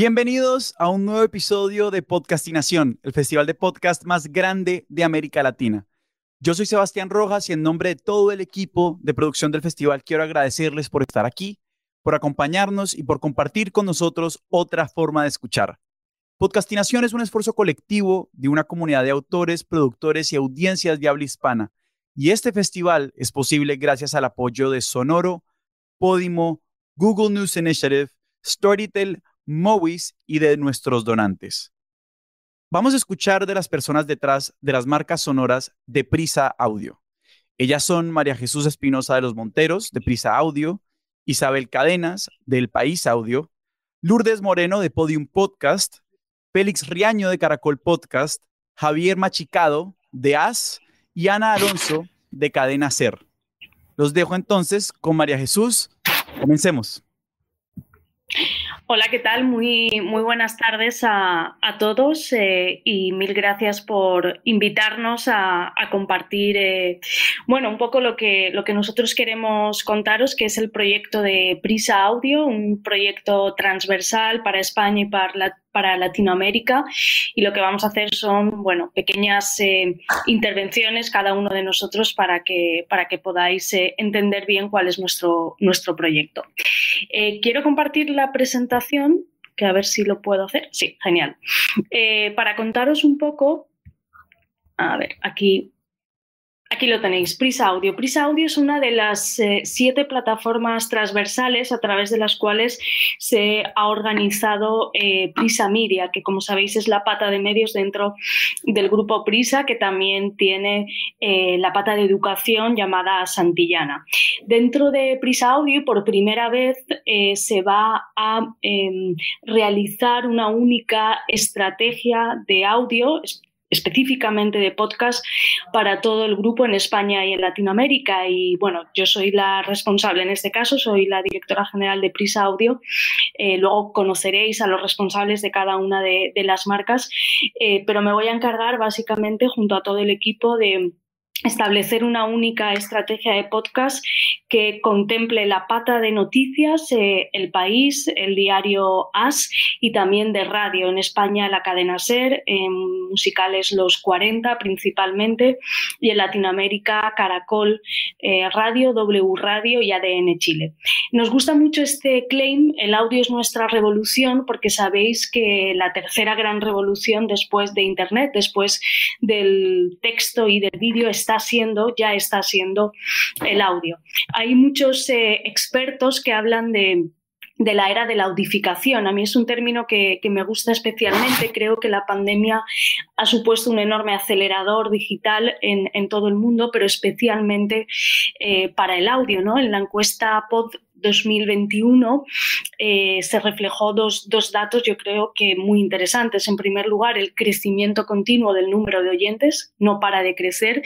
Bienvenidos a un nuevo episodio de Podcastinación, el festival de podcast más grande de América Latina. Yo soy Sebastián Rojas y en nombre de todo el equipo de producción del festival quiero agradecerles por estar aquí, por acompañarnos y por compartir con nosotros otra forma de escuchar. Podcastinación es un esfuerzo colectivo de una comunidad de autores, productores y audiencias de habla hispana. Y este festival es posible gracias al apoyo de Sonoro, Podimo, Google News Initiative, Storytel, Movies y de nuestros donantes. Vamos a escuchar de las personas detrás de las marcas sonoras de Prisa Audio. Ellas son María Jesús Espinosa de los Monteros, de Prisa Audio, Isabel Cadenas, del País Audio, Lourdes Moreno, de Podium Podcast, Félix Riaño, de Caracol Podcast, Javier Machicado, de AS, y Ana Alonso, de Cadena Ser. Los dejo entonces con María Jesús. Comencemos. Hola, ¿qué tal? Muy, muy buenas tardes a, todos eh, y mil gracias por invitarnos a, compartir, eh, bueno, un poco lo que, lo que nosotros queremos contaros, que es el proyecto de Prisa Audio, un proyecto transversal para España y para, la, para Latinoamérica y lo que vamos a hacer son, bueno, pequeñas eh, intervenciones cada uno de nosotros para que, para que podáis eh, entender bien cuál es nuestro, nuestro proyecto. Eh, quiero compartir la presentación, que a ver si lo puedo hacer. Sí, genial. para contaros un poco, a ver, aquí Aquí lo tenéis, Prisa Audio. Prisa Audio es una de las eh, siete plataformas transversales a través de las cuales se ha organizado eh, Prisa Media, que como sabéis es la pata de medios dentro del grupo Prisa, que también tiene eh, la pata de educación llamada Santillana. Dentro de Prisa Audio, por primera vez, se va a em, realizar una única estrategia de audio específicamente de podcast para todo el grupo en España y en Latinoamérica. Y bueno, yo soy la responsable en este caso, soy la directora general de Prisa Audio. Eh, luego conoceréis a los responsables de cada una de, las marcas, eh, pero me voy a encargar básicamente junto a todo el equipo de establecer una única estrategia de podcast que contemple la pata de noticias, eh, el país, el diario AS y también de radio. En España la cadena SER, en musicales los 40 principalmente y en Latinoamérica Caracol eh, Radio, W Radio y ADN Chile. Nos gusta mucho este claim, el audio es nuestra revolución porque sabéis que la tercera gran revolución después de Internet, después del texto y del vídeo está siendo, ya está siendo el audio. Hay muchos eh, expertos que hablan de, la era de la audificación. A mí es un término que, me gusta especialmente. Creo que la pandemia ha supuesto un enorme acelerador digital en, todo el mundo, pero especialmente eh, para el audio. ¿no? En la encuesta Pod 2021 eh, se reflejó dos, datos, yo creo que muy interesantes. En primer lugar, el crecimiento continuo del número de oyentes, no para de crecer.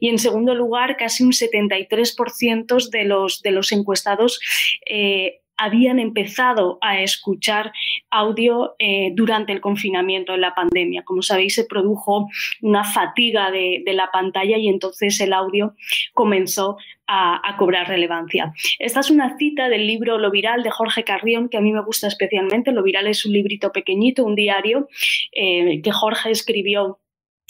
Y en segundo lugar, casi un 73% de los, de los encuestados eh, habían empezado a escuchar audio eh, durante el confinamiento en la pandemia. Como sabéis, se produjo una fatiga de, la pantalla y entonces el audio comenzó a, cobrar relevancia. Esta es una cita del libro Lo Viral de Jorge Carrión, que a mí me gusta especialmente. Lo Viral es un librito pequeñito, un diario eh, que Jorge escribió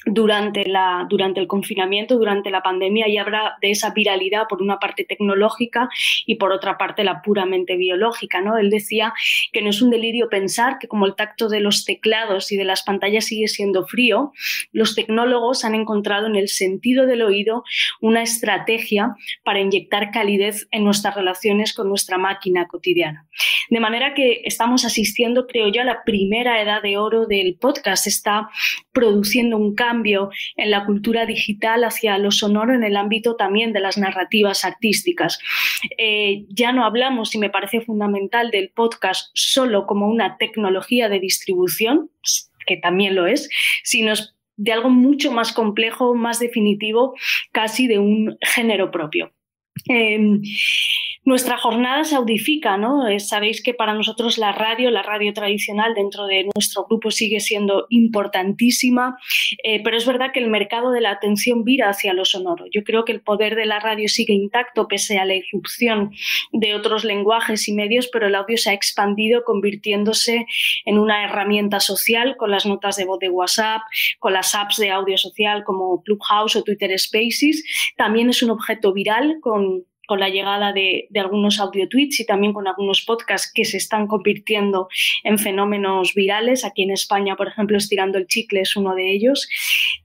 durante, la, durante el confinamiento, durante la pandemia, y habrá de esa viralidad por una parte tecnológica y por otra parte la puramente biológica. ¿no? Él decía que no es un delirio pensar que como el tacto de los teclados y de las pantallas sigue siendo frío, los tecnólogos han encontrado en el sentido del oído una estrategia para inyectar calidez en nuestras relaciones con nuestra máquina cotidiana. De manera que estamos asistiendo, creo yo, a la primera edad de oro del podcast. Está produciendo un cambio en la cultura digital hacia lo sonoro en el ámbito también de las narrativas artísticas. Eh, ya no hablamos, y me parece fundamental, del podcast solo como una tecnología de distribución, que también lo es, sino de algo mucho más complejo, más definitivo, casi de un género propio. Em, nuestra jornada se audifica, ¿no? Eh, sabéis que para nosotros la radio, la radio tradicional dentro de nuestro grupo sigue siendo importantísima, eh, pero es verdad que el mercado de la atención vira hacia lo sonoro. Yo creo que el poder de la radio sigue intacto pese a la irrupción de otros lenguajes y medios, pero el audio se ha expandido convirtiéndose en una herramienta social con las notas de voz de WhatsApp, con las apps de audio social como Clubhouse o Twitter Spaces. También es un objeto viral con con la llegada de, algunos audio tweets y también con algunos podcasts que se están convirtiendo en fenómenos virales. Aquí en España, por ejemplo, Estirando el Chicle es uno de ellos.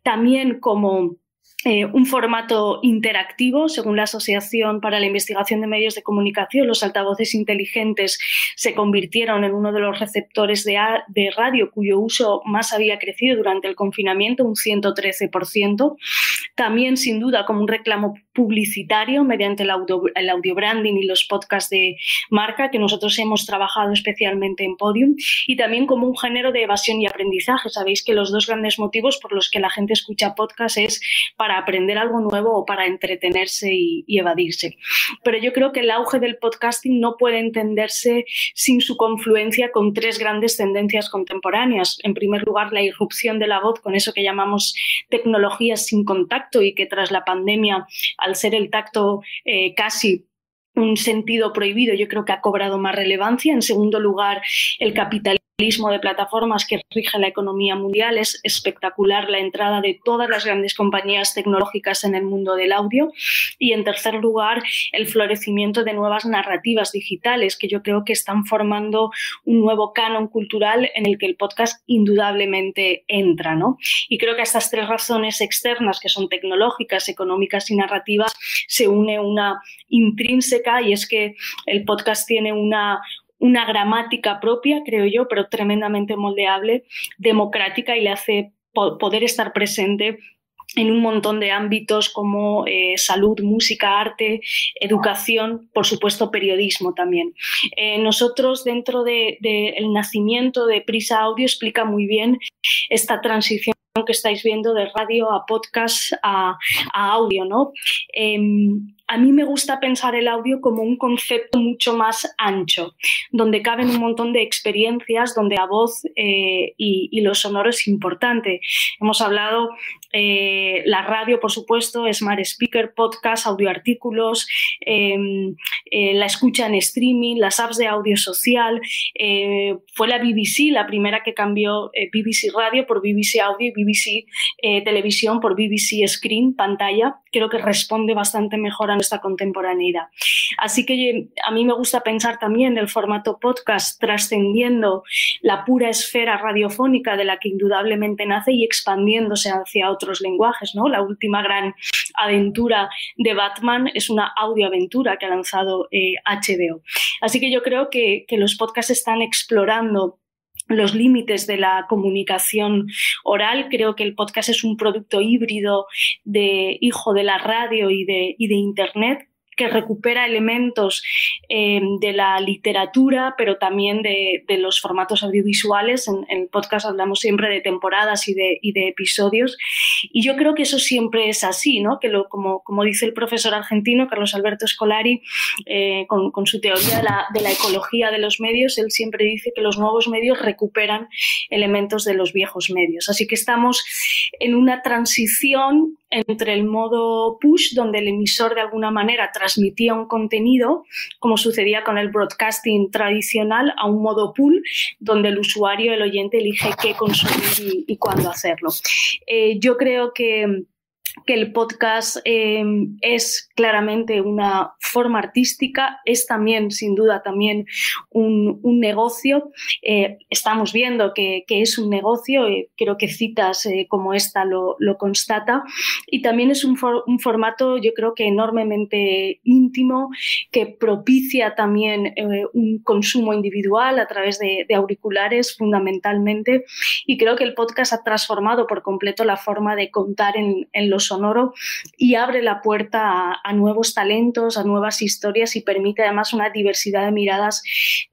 También como eh, un formato interactivo, según la Asociación para la Investigación de Medios de Comunicación, los altavoces inteligentes se convirtieron en uno de los receptores de, de radio cuyo uso más había crecido durante el confinamiento, un 113%. También, sin duda, como un reclamo publicitario mediante el audio, el audio branding y los podcasts de marca que nosotros hemos trabajado especialmente en Podium y también como un género de evasión y aprendizaje. Sabéis que los dos grandes motivos por los que la gente escucha podcast es para aprender algo nuevo o para entretenerse y, y evadirse. Pero yo creo que el auge del podcasting no puede entenderse sin su confluencia con tres grandes tendencias contemporáneas. En primer lugar, la irrupción de la voz con eso que llamamos tecnologías sin contacto y que tras la pandemia al ser el tacto eh, casi un sentido prohibido, yo creo que ha cobrado más relevancia. En segundo lugar, el capitalismo de plataformas que rige la economía mundial. Es espectacular la entrada de todas las grandes compañías tecnológicas en el mundo del audio. Y en tercer lugar, el florecimiento de nuevas narrativas digitales que yo creo que están formando un nuevo canon cultural en el que el podcast indudablemente entra. ¿no? Y creo que a estas tres razones externas, que son tecnológicas, económicas y narrativas, se une una intrínseca y es que el podcast tiene una, una gramática propia, creo yo, pero tremendamente moldeable, democrática y le hace poder estar presente en un montón de ámbitos como eh, salud, música, arte, educación, por supuesto periodismo también. Eh, nosotros dentro del de, nacimiento de Prisa Audio explica muy bien esta transición que estáis viendo de radio a podcast a, audio, ¿no? Em, a mí me gusta pensar el audio como un concepto mucho más ancho, donde caben un montón de experiencias, donde la voz eh, y, y, lo es importante. Hemos hablado eh, la radio, por supuesto, Smart Speaker, podcast, audioartículos, em, eh, la escucha en streaming, las apps de audio social. fue la BBC la primera que cambió BBC Radio por BBC Audio y BBC Televisión por BBC Screen, pantalla. Creo que responde bastante mejor a nuestra contemporaneidad. Así que a mí me gusta pensar también el formato podcast trascendiendo la pura esfera radiofónica de la que indudablemente nace y expandiéndose hacia otros lenguajes. ¿no? La última gran aventura de Batman es una audioaventura que ha lanzado HBO. Eh, Así que yo creo que los podcasts están explorando los límites de la comunicación oral. Creo que el podcast es un producto híbrido de hijo de la radio y de, y de Internet que recupera elementos eh, de la literatura, pero también de, los formatos audiovisuales. En, el podcast hablamos siempre de temporadas y de, episodios. Y yo creo que eso siempre es así, ¿no? que lo, como, dice el profesor argentino Carlos Alberto Scolari, eh, con, su teoría de la ecología de los medios, él siempre dice que los nuevos medios recuperan elementos de los viejos medios. Así que estamos en una transición entre el modo push, donde el emisor de alguna manera transmitía un contenido, como sucedía con el broadcasting tradicional, a un modo pull, donde el usuario, el oyente, elige qué consumir y, cuándo hacerlo. Eh, yo creo que que el podcast eh, es claramente una forma artística, es también, sin duda, también un, negocio. Eh, estamos viendo que, es un negocio, eh, creo que citas como esta lo, constata, y también es un, formato, yo creo que enormemente íntimo, que propicia también un consumo individual a través de, auriculares fundamentalmente, y creo que el podcast ha transformado por completo la forma de contar en, en los sonoro y abre la puerta a, nuevos talentos, a nuevas historias y permite además una diversidad de miradas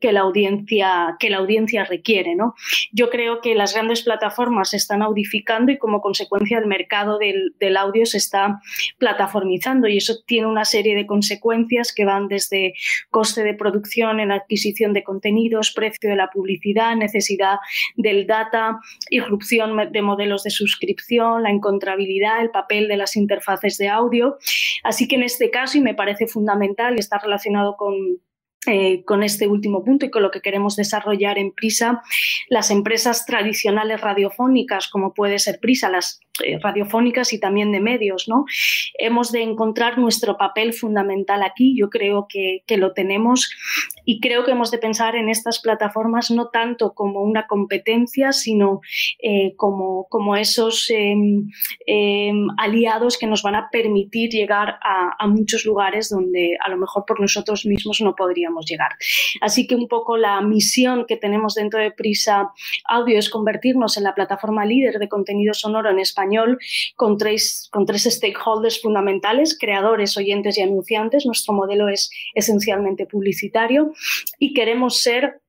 que la audiencia, que la audiencia requiere. ¿no? Yo creo que las grandes plataformas se están audificando y como consecuencia el mercado del, del audio se está plataformizando y eso tiene una serie de consecuencias que van desde coste de producción en adquisición de contenidos, precio de la publicidad, necesidad del data, irrupción de modelos de suscripción, la encontrabilidad, el papel de las interfaces de audio. Así que en este caso, y me parece fundamental y está relacionado con eh, con este último punto y con lo que queremos desarrollar en Prisa, las empresas tradicionales radiofónicas, como puede ser Prisa, las eh, radiofónicas y también de medios, ¿no? Hemos de encontrar nuestro papel fundamental aquí, yo creo que, lo tenemos y creo que hemos de pensar en estas plataformas no tanto como una competencia, sino eh, como, como esos em, em, aliados que nos van a permitir llegar a muchos lugares donde a lo mejor por nosotros mismos no podríamos llegar. Así que un poco la misión que tenemos dentro de Prisa Audio es convertirnos en la plataforma líder de contenido sonoro en español con tres, con tres stakeholders fundamentales, creadores, oyentes y anunciantes. Nuestro modelo es esencialmente publicitario y queremos ser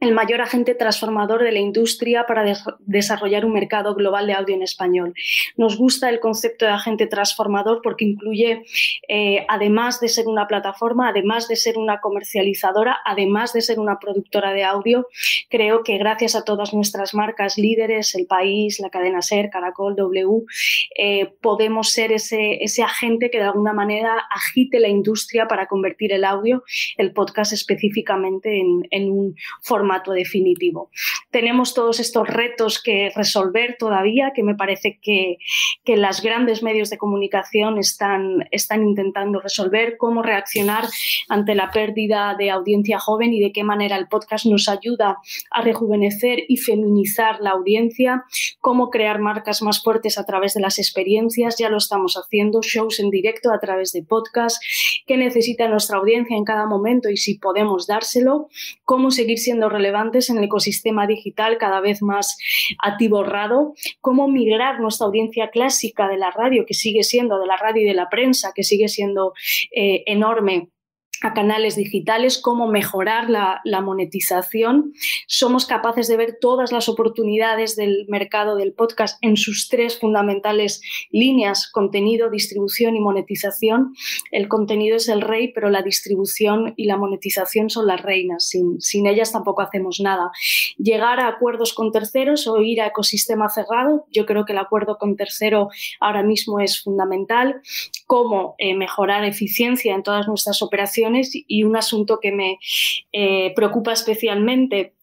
el mayor agente transformador de la industria para desarrollar un mercado global de audio en español. Nos gusta el concepto de agente transformador porque incluye, eh, además de ser una plataforma, además de ser una comercializadora, además de ser una productora de audio, creo que gracias a todas nuestras marcas líderes, El País, la cadena SER, Caracol, W, eh, podemos ser ese, ese agente que de alguna manera agite la industria para convertir el audio, el podcast específicamente, en, en un formato definitivo. Tenemos todos estos retos que resolver todavía, que me parece que, que las grandes medios de comunicación están, están intentando resolver, cómo reaccionar ante la pérdida de audiencia joven y de qué manera el podcast nos ayuda a rejuvenecer y feminizar la audiencia, cómo crear marcas más fuertes a través de las experiencias, ya lo estamos haciendo, shows en directo a través de podcast, qué necesita nuestra audiencia en cada momento y si podemos dárselo, cómo seguir siendo relevantes en el ecosistema digital cada vez más atiborrado, cómo migrar nuestra audiencia clásica de la radio, que sigue siendo de la radio y de la prensa, que sigue siendo eh, enorme a canales digitales, cómo mejorar la, monetización. Somos capaces de ver todas las oportunidades del mercado del podcast en sus tres fundamentales líneas, contenido, distribución y monetización. El contenido es el rey, pero la distribución y la monetización son las reinas. Sin, sin ellas tampoco hacemos nada. Llegar a acuerdos con terceros o ir a ecosistema cerrado, yo creo que el acuerdo con tercero ahora mismo es fundamental. Cómo eh, mejorar eficiencia en todas nuestras operaciones y un asunto que me eh, preocupa especialmente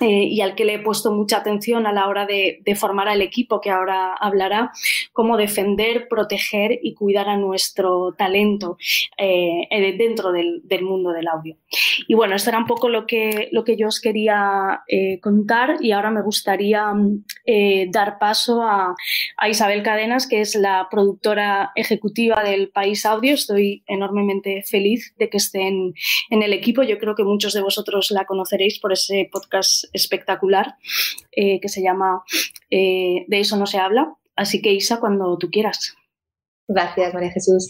eh, y al que le he puesto mucha atención a la hora de, formar al equipo que ahora hablará, cómo defender, proteger y cuidar a nuestro talento eh, dentro del, mundo del audio. Y bueno, esto era un poco lo que, lo que yo os quería eh, contar y ahora me gustaría dar paso a, a, Isabel Cadenas, que es la productora ejecutiva del País Audio. Estoy enormemente feliz de que esté en, en el equipo. Yo creo que muchos de vosotros la conoceréis por ese podcast espectacular eh, que se llama eh, De eso no se habla. Así que Isa, cuando tú quieras. Gracias, María Jesús.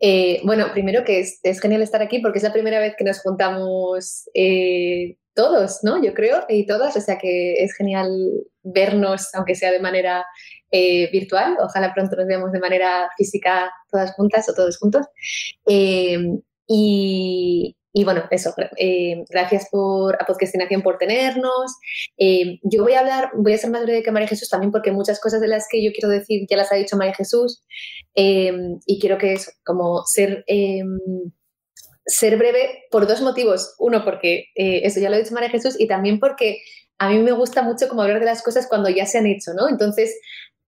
Eh, bueno, primero que es, genial estar aquí porque es la primera vez que nos juntamos todos, ¿no? Yo creo, y todas, o sea que es genial vernos, aunque sea de manera virtual. Ojalá pronto nos veamos de manera física todas juntas o todos juntos. y, y bueno, eso, eh, gracias por, a Podcastinación por tenernos. Eh, yo voy a hablar, voy a ser más breve que María Jesús también porque muchas cosas de las que yo quiero decir ya las ha dicho María Jesús eh, y quiero que eso, como ser, ser breve por dos motivos. Uno, porque eso ya lo ha dicho María Jesús y también porque a mí me gusta mucho como hablar de las cosas cuando ya se han hecho, ¿no? Entonces,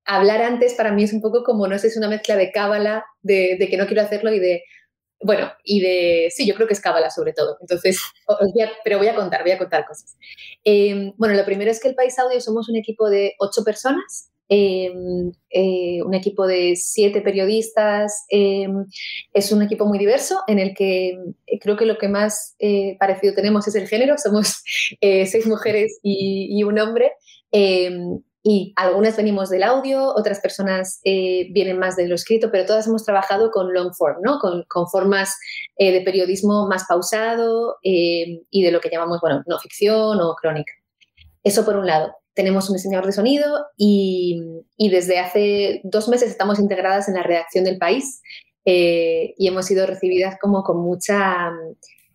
hablar antes para mí es un poco como, no sé, es una mezcla de cábala, de que no quiero hacerlo y de bueno, y de, sí, yo creo que es cábala sobre todo. Entonces, pero voy a contar, voy a contar cosas. Em, bueno, lo primero es que el País Audio somos un equipo de ocho personas, em, eh, un equipo de siete periodistas. Em, es un equipo muy diverso en el que eh, creo que lo que más eh, parecido tenemos es el género. Somos seis mujeres y, y un hombre y algunas venimos del audio, otras personas eh, vienen más de lo escrito, pero todas hemos trabajado con long form, ¿no? con, formas eh, de periodismo más pausado eh, y de lo que llamamos, bueno, no ficción o crónica. Eso por un lado. Tenemos un diseñador de sonido y, y desde hace dos meses estamos integradas en la redacción del país y hemos sido recibidas como con mucha,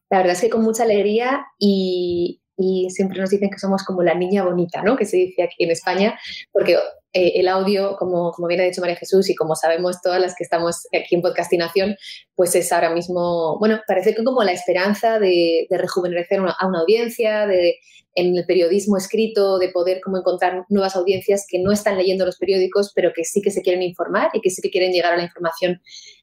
la verdad es que con mucha alegría y, y siempre nos dicen que somos como la niña bonita, ¿no? Que se dice aquí en España, porque eh, el audio, como, como bien ha dicho María Jesús y como sabemos todas las que estamos aquí en Podcastinación, pues es ahora mismo, bueno, parece que como la esperanza de, rejuvenecer a una audiencia, de en el periodismo escrito, de poder como encontrar nuevas audiencias que no están leyendo los periódicos, pero que sí que se quieren informar y que sí que quieren llegar a la información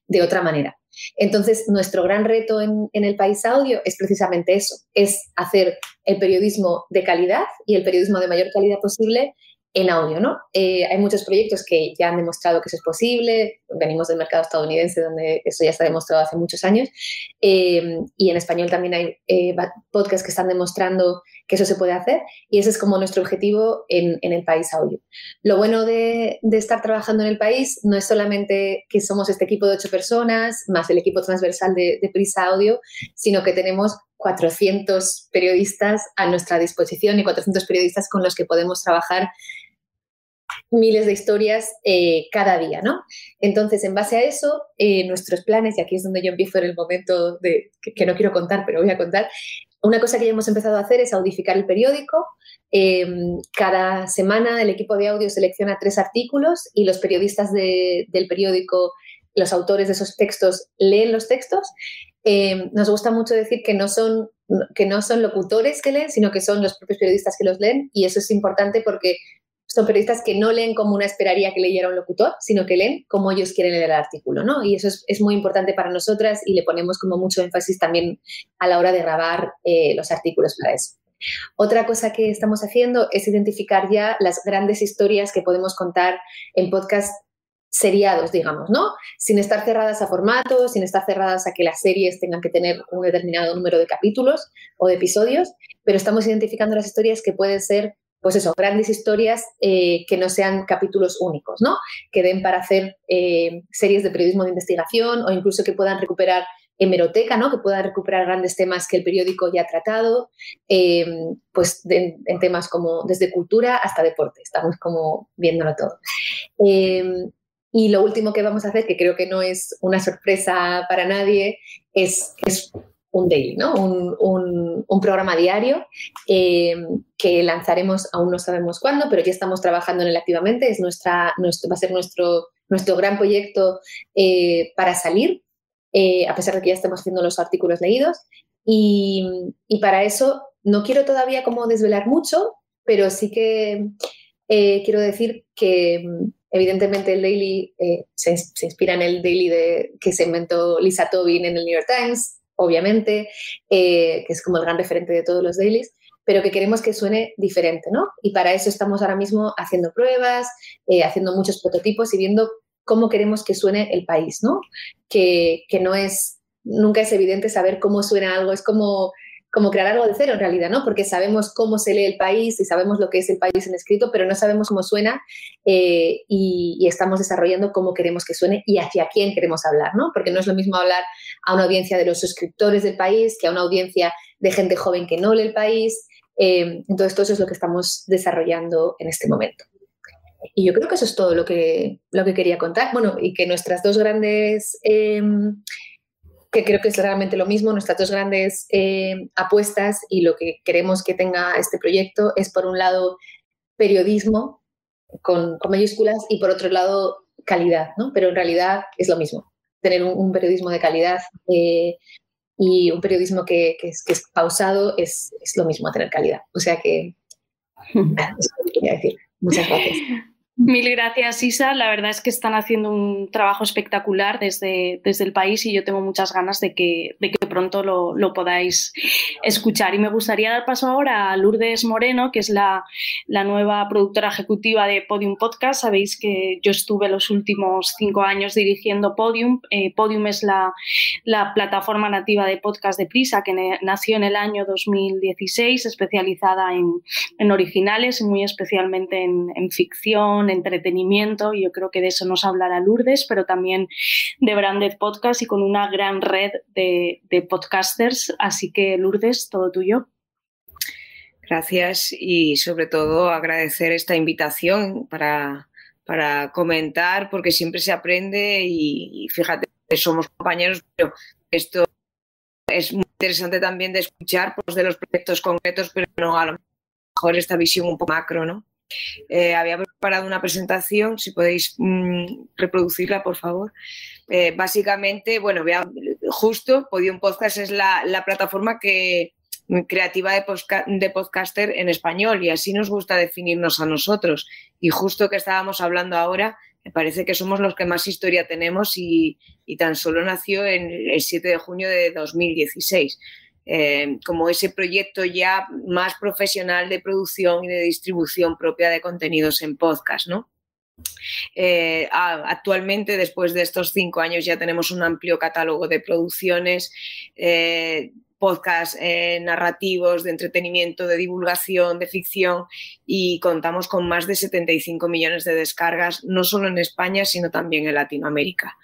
de otra manera. Entonces, nuestro gran reto en, el país audio es precisamente eso, es hacer el periodismo de calidad y el periodismo de mayor calidad posible en audio, ¿no? Eh, hay muchos proyectos que ya han demostrado que eso es posible. Venimos del mercado estadounidense, donde eso ya está demostrado hace muchos años. Eh, y en español también hay eh, podcasts que están demostrando que eso se puede hacer. Y ese es como nuestro objetivo en, el país audio. Lo bueno de, estar trabajando en el país no es solamente que somos este equipo de ocho personas, más el equipo transversal de, de Prisa Audio, sino que tenemos 400 periodistas a nuestra disposición y 400 periodistas con los que podemos trabajar miles de historias eh, cada día, ¿no? Entonces, en base a eso, eh, nuestros planes, y aquí es donde yo empiezo en el momento de, que, no quiero contar, pero voy a contar, una cosa que ya hemos empezado a hacer es audificar el periódico. Em, cada semana el equipo de audio selecciona tres artículos y los periodistas del periódico, los autores de esos textos, leen los textos. Em, nos gusta mucho decir que no son que no son locutores que leen, sino que son los propios periodistas que los leen y eso es importante porque son periodistas que no leen como una esperaría que leyera un locutor, sino que leen como ellos quieren leer el artículo, ¿no? Y eso es, muy importante para nosotras y le ponemos como mucho énfasis también a la hora de grabar eh, los artículos para eso. Otra cosa que estamos haciendo es identificar ya las grandes historias que podemos contar en podcast seriados, digamos, ¿no? Sin estar cerradas a formatos, sin estar cerradas a que las series tengan que tener un determinado número de capítulos o de episodios, pero estamos identificando las historias que pueden ser pues eso, grandes historias eh, que no sean capítulos únicos, ¿no? Que den para hacer eh, series de periodismo de investigación o incluso que puedan recuperar hemeroteca, ¿no? Que puedan recuperar grandes temas que el periódico ya ha tratado, em, pues en temas como desde cultura hasta deporte, estamos como viéndolo todo. Em, y lo último que vamos a hacer, que creo que no es una sorpresa para nadie, es, es un daily, ¿no? un, un, programa diario eh, que lanzaremos, aún no sabemos cuándo, pero ya estamos trabajando en él activamente. Es nuestra, nuestro, va a ser nuestro, nuestro gran proyecto eh, para salir, eh, a pesar de que ya estemos haciendo los artículos leídos. Y, y, para eso no quiero todavía como desvelar mucho, pero sí que quiero decir que evidentemente el daily se, se, inspira en el daily de, que se inventó Lisa Tobin en el New York Times obviamente, eh, que es como el gran referente de todos los dailies, pero que queremos que suene diferente, ¿no? Y para eso estamos ahora mismo haciendo pruebas, eh, haciendo muchos prototipos y viendo cómo queremos que suene el país, ¿no? Que, que no es, nunca es evidente saber cómo suena algo, es como como crear algo de cero en realidad, ¿no? Porque sabemos cómo se lee el país y sabemos lo que es el país en escrito, pero no sabemos cómo suena eh, y, estamos desarrollando cómo queremos que suene y hacia quién queremos hablar, ¿no? Porque no es lo mismo hablar a una audiencia de los suscriptores del país que a una audiencia de gente joven que no lee el país. Eh, entonces, todo eso es lo que estamos desarrollando en este momento. Y yo creo que eso es todo lo que, lo que quería contar. Bueno, y que nuestras dos grandes... Em, que creo que es realmente lo mismo, nuestras dos grandes eh, apuestas y lo que queremos que tenga este proyecto es, por un lado, periodismo con, mayúsculas y, por otro lado, calidad, ¿no? Pero en realidad es lo mismo, tener un, periodismo de calidad eh, y un periodismo que, es, pausado es, es, lo mismo a tener calidad. O sea que, eso quería decir. Muchas gracias. Mil gracias, Isa. La verdad es que están haciendo un trabajo espectacular desde, desde el país y yo tengo muchas ganas de que, de que pronto lo, lo, podáis escuchar. Y me gustaría dar paso ahora a Lourdes Moreno, que es la, la, nueva productora ejecutiva de Podium Podcast. Sabéis que yo estuve los últimos cinco años dirigiendo Podium. Eh, Podium es la, la, plataforma nativa de podcast de Prisa que nació en el año 2016, especializada en, en originales, muy especialmente en, en ficción entretenimiento. Yo creo que de eso nos hablará Lourdes, pero también de Branded Podcast y con una gran red de, podcasters. Así que Lourdes, todo tuyo. Gracias y sobre todo agradecer esta invitación para, para comentar, porque siempre se aprende y, fíjate, somos compañeros, pero esto es muy interesante también de escuchar pues, de los proyectos concretos, pero no a lo mejor esta visión un poco macro, ¿no? Eh, había preparado una presentación, si podéis mm, reproducirla, por favor. Eh, básicamente, bueno, vea, justo Podium Podcast es la, plataforma que, creativa de, podcaster en español y así nos gusta definirnos a nosotros. Y justo que estábamos hablando ahora, me parece que somos los que más historia tenemos y, tan solo nació el 7 de junio de 2016. Eh, como ese proyecto ya más profesional de producción y de distribución propia de contenidos en podcast, ¿no? Eh, actualmente, después de estos cinco años, ya tenemos un amplio catálogo de producciones, eh, podcasts narrativos, de entretenimiento, de divulgación, de ficción y contamos con más de 75 millones de descargas, no solo en España, sino también en Latinoamérica.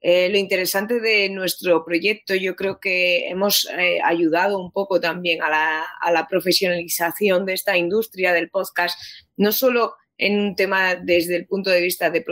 Eh, lo interesante de nuestro proyecto, yo creo que hemos eh, ayudado un poco también a la, profesionalización de esta industria del podcast, no solo en un tema desde el punto de vista de,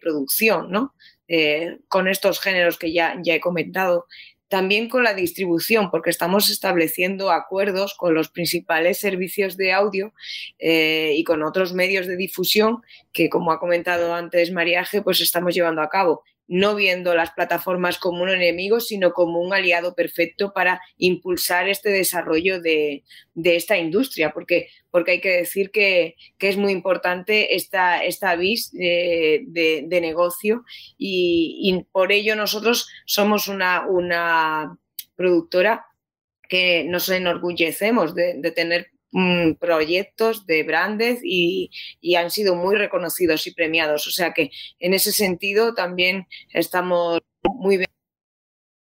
producción, ¿no? Eh, con estos géneros que ya, ya he comentado, también con la distribución, porque estamos estableciendo acuerdos con los principales servicios de audio y con otros medios de difusión que, como ha comentado antes Mariaje, pues estamos llevando a cabo no viendo las plataformas como un enemigo, sino como un aliado perfecto para impulsar este desarrollo de, esta industria, porque, porque hay que decir que, es muy importante esta, esta vis de, negocio y, por ello nosotros somos una, una productora que nos enorgullecemos de, de tener Mm, proyectos de brandes y, han sido muy reconocidos y premiados. O sea que en ese sentido también estamos muy bien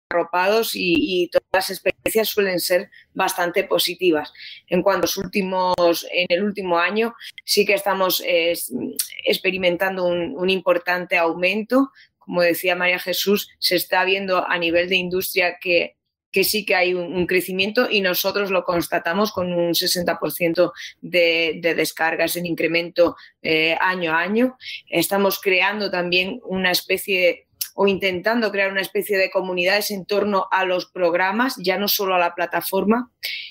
arropados y, todas las experiencias suelen ser bastante positivas. En cuanto a los últimos, en el último año, sí que estamos experimentando un, importante aumento. Como decía María Jesús, se está viendo a nivel de industria que que sí que hay un, crecimiento y nosotros lo constatamos con un 60% de, descargas en incremento eh, año a año. Estamos creando también una especie o intentando crear una especie de comunidades en torno a los programas, ya no solo a la plataforma,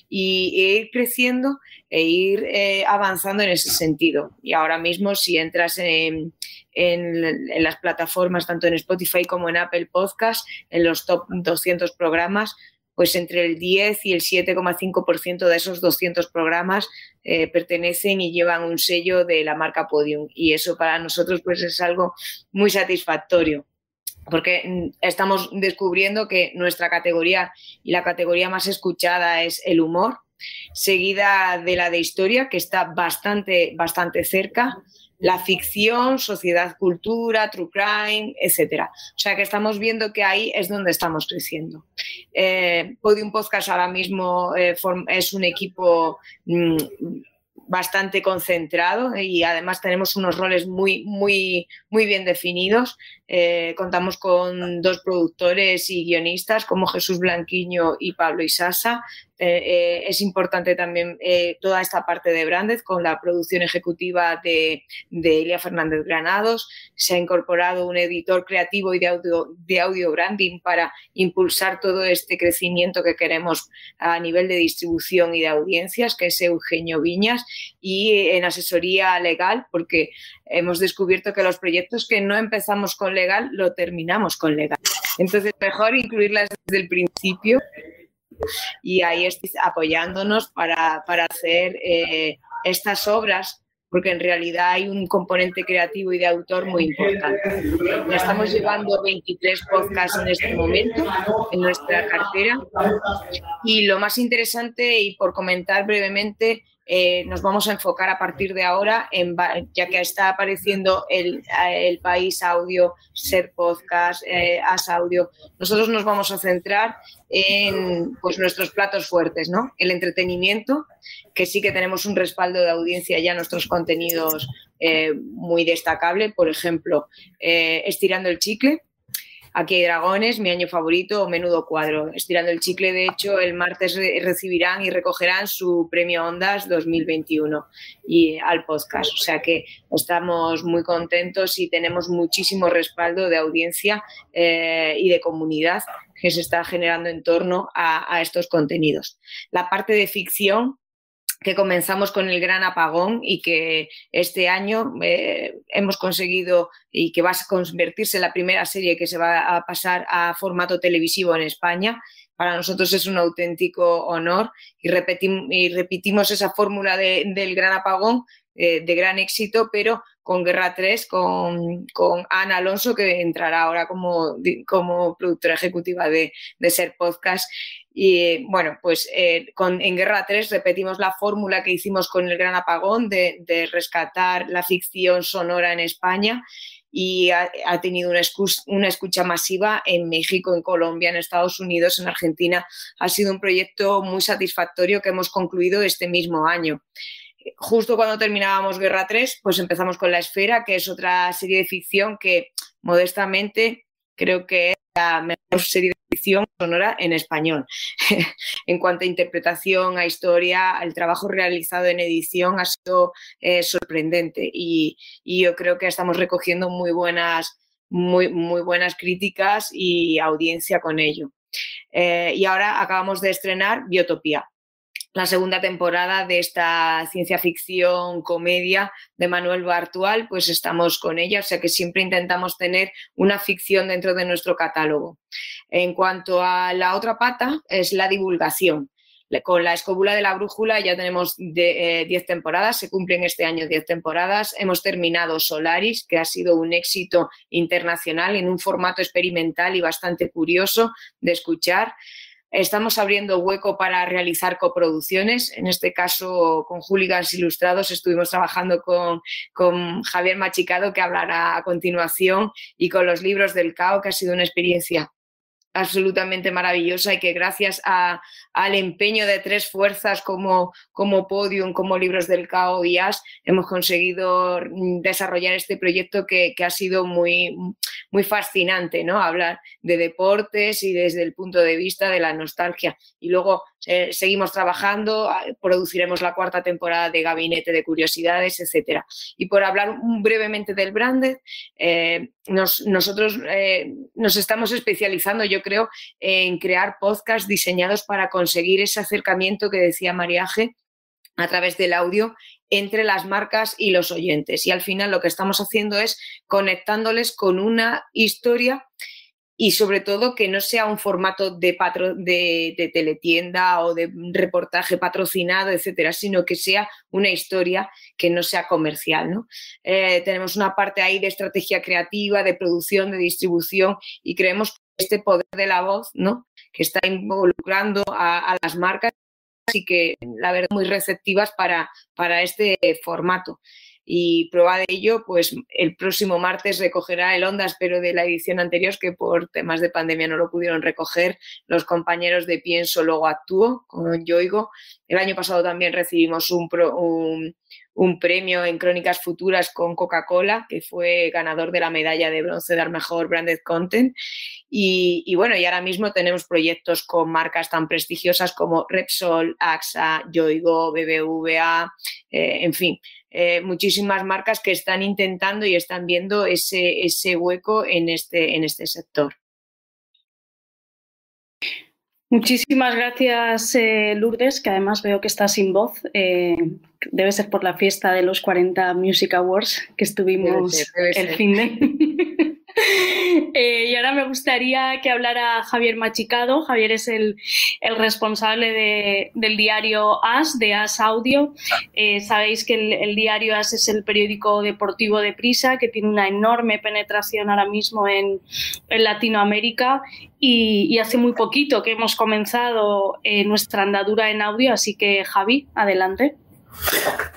y, e ir creciendo e ir eh, avanzando en ese sentido. Y ahora mismo, si entras en, en, las plataformas, tanto en Spotify como en Apple Podcast, en los top 200 programas, pues entre el 10 y el 7,5% de esos 200 programas eh, pertenecen y llevan un sello de la marca Podium. Y eso para nosotros pues es algo muy satisfactorio porque mm, estamos descubriendo que nuestra categoría y la categoría más escuchada es el humor, seguida de la de historia, que está bastante, bastante cerca, la ficción, sociedad, cultura, true crime, etcétera. O sea que estamos viendo que ahí es donde estamos creciendo. Eh, Podium Podcast ahora mismo eh, es un equipo mm, bastante concentrado y además tenemos unos roles muy, muy, muy bien definidos. Eh, contamos con dos productores y guionistas como Jesús Blanquiño y Pablo Isasa, eh, eh, es importante también eh, toda esta parte de Branded con la producción ejecutiva de, de, Elia Fernández Granados. Se ha incorporado un editor creativo y de audio, de audio branding para impulsar todo este crecimiento que queremos a nivel de distribución y de audiencias, que es Eugenio Viñas, y en asesoría legal, porque hemos descubierto que los proyectos que no empezamos con legal, lo terminamos con legal. Entonces, mejor incluirlas desde el principio y ahí estáis apoyándonos para, hacer eh, estas obras porque en realidad hay un componente creativo y de autor muy importante. Estamos llevando 23 podcasts en este momento en nuestra cartera y lo más interesante y por comentar brevemente eh, nos vamos a enfocar a partir de ahora, en, ya que está apareciendo el, país audio, ser podcast, eh, as audio, nosotros nos vamos a centrar en pues, nuestros platos fuertes, ¿no? El entretenimiento, que sí que tenemos un respaldo de audiencia ya nuestros contenidos eh, muy destacable, por ejemplo, Estirando el Chicle, Aquí hay dragones, mi año favorito menudo cuadro. Estirando el chicle, de hecho, el martes recibirán y recogerán su premio Ondas 2021 y al podcast. O sea que estamos muy contentos y tenemos muchísimo respaldo de audiencia eh, y de comunidad que se está generando en torno a estos contenidos. La parte de ficción que comenzamos con el gran apagón y que este año eh, hemos conseguido y que va a convertirse en la primera serie que se va a pasar a formato televisivo en España. Para nosotros es un auténtico honor y, y repetimos esa fórmula del gran apagón eh, de gran éxito, pero con Guerra 3, con, con, Ana Alonso, que entrará ahora como, como productora ejecutiva de, de Ser Podcast. Y bueno, pues eh, con, en Guerra 3 repetimos la fórmula que hicimos con el Gran Apagón de, rescatar la ficción sonora en España y ha, tenido una, escucha masiva en México, en Colombia, en Estados Unidos, en Argentina. Ha sido un proyecto muy satisfactorio que hemos concluido este mismo año justo cuando terminábamos Guerra 3, pues empezamos con La Esfera, que es otra serie de ficción que modestamente creo que es la mejor serie sonora en español. en cuanto a interpretación, a historia, el trabajo realizado en edición ha sido eh, sorprendente y, y, yo creo que estamos recogiendo muy buenas, muy, muy buenas críticas y audiencia con ello. Eh, y ahora acabamos de estrenar Biotopía, la segunda temporada de esta ciencia ficción comedia de Manuel Bartual, pues estamos con ella, o sea que siempre intentamos tener una ficción dentro de nuestro catálogo. En cuanto a la otra pata, es la divulgación. Con la escóbula de la brújula ya tenemos 10 eh, temporadas, se cumplen este año 10 temporadas. Hemos terminado Solaris, que ha sido un éxito internacional en un formato experimental y bastante curioso de escuchar. Estamos abriendo hueco para realizar coproducciones. En este caso, con Hooligans Ilustrados estuvimos trabajando con, con, Javier Machicado, que hablará a continuación, y con los libros del CAO, que ha sido una experiencia absolutamente maravillosa y que gracias al empeño de tres fuerzas como, como Podium, como Libros del Cao y AS, hemos conseguido desarrollar este proyecto que, que, ha sido muy, muy fascinante, ¿no? Hablar de deportes y desde el punto de vista de la nostalgia. Y luego eh, seguimos trabajando, ah, produciremos la cuarta temporada de Gabinete de Curiosidades, etcétera. Y por hablar brevemente del branded, eh, nos, nosotros eh, nos estamos especializando, yo creo, en crear podcasts diseñados para conseguir ese acercamiento que decía Mariaje a través del audio entre las marcas y los oyentes. Y al final lo que estamos haciendo es conectándoles con una historia y sobre todo que no sea un formato de, teletienda o de reportaje patrocinado, etcétera, sino que sea una historia que no sea comercial. ¿no? Eh, tenemos una parte ahí de estrategia creativa, de producción, de distribución y creemos que este poder de la voz ¿no? que está involucrando a, a las marcas y que la verdad muy receptivas para, para este formato. Y prueba de ello, pues el próximo martes recogerá el Ondas, pero de la edición anterior, que por temas de pandemia no lo pudieron recoger, los compañeros de Pienso Luego Actúo con Yoigo. El año pasado también recibimos un, un, un premio en Crónicas Futuras con Coca-Cola, que fue ganador de la medalla de bronce del mejor branded content. Y, bueno, y ahora mismo tenemos proyectos con marcas tan prestigiosas como Repsol, AXA, Yoigo, BBVA, eh, en fin, eh, muchísimas marcas que están intentando y están viendo ese, ese hueco en este, en este sector. Muchísimas gracias, eh, Lourdes, que además veo que está sin voz. Eh, debe ser por la fiesta de los 40 Music Awards que estuvimos debe ser, debe el fin de. Eh, y ahora me gustaría que hablara Javier Machicado. Javier es el, responsable del diario AS, de AS Audio. Eh, sabéis que el, diario AS es el periódico deportivo de Prisa, que tiene una enorme penetración ahora mismo en, Latinoamérica y, hace muy poquito que hemos comenzado eh, nuestra andadura en audio. Así que, Javi, adelante.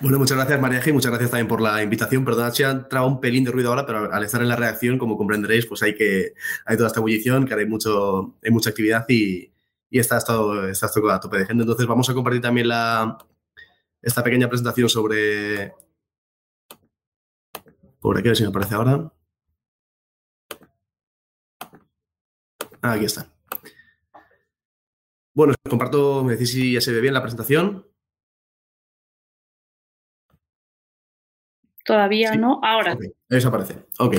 Bueno, muchas gracias María G muchas gracias también por la invitación. Perdón si ha entrado un pelín de ruido ahora, pero al estar en la reacción, como comprenderéis, pues hay que hay toda esta ebullición, que hay mucho, hay mucha actividad y, y está, todo, está todo a tope de gente. Entonces vamos a compartir también la, esta pequeña presentación sobre... Por aquí, a ver si me aparece ahora. Ah, aquí está. Bueno, comparto, me decís si ya se ve bien la presentación. Todavía no, ahora. Eso aparece. Ok.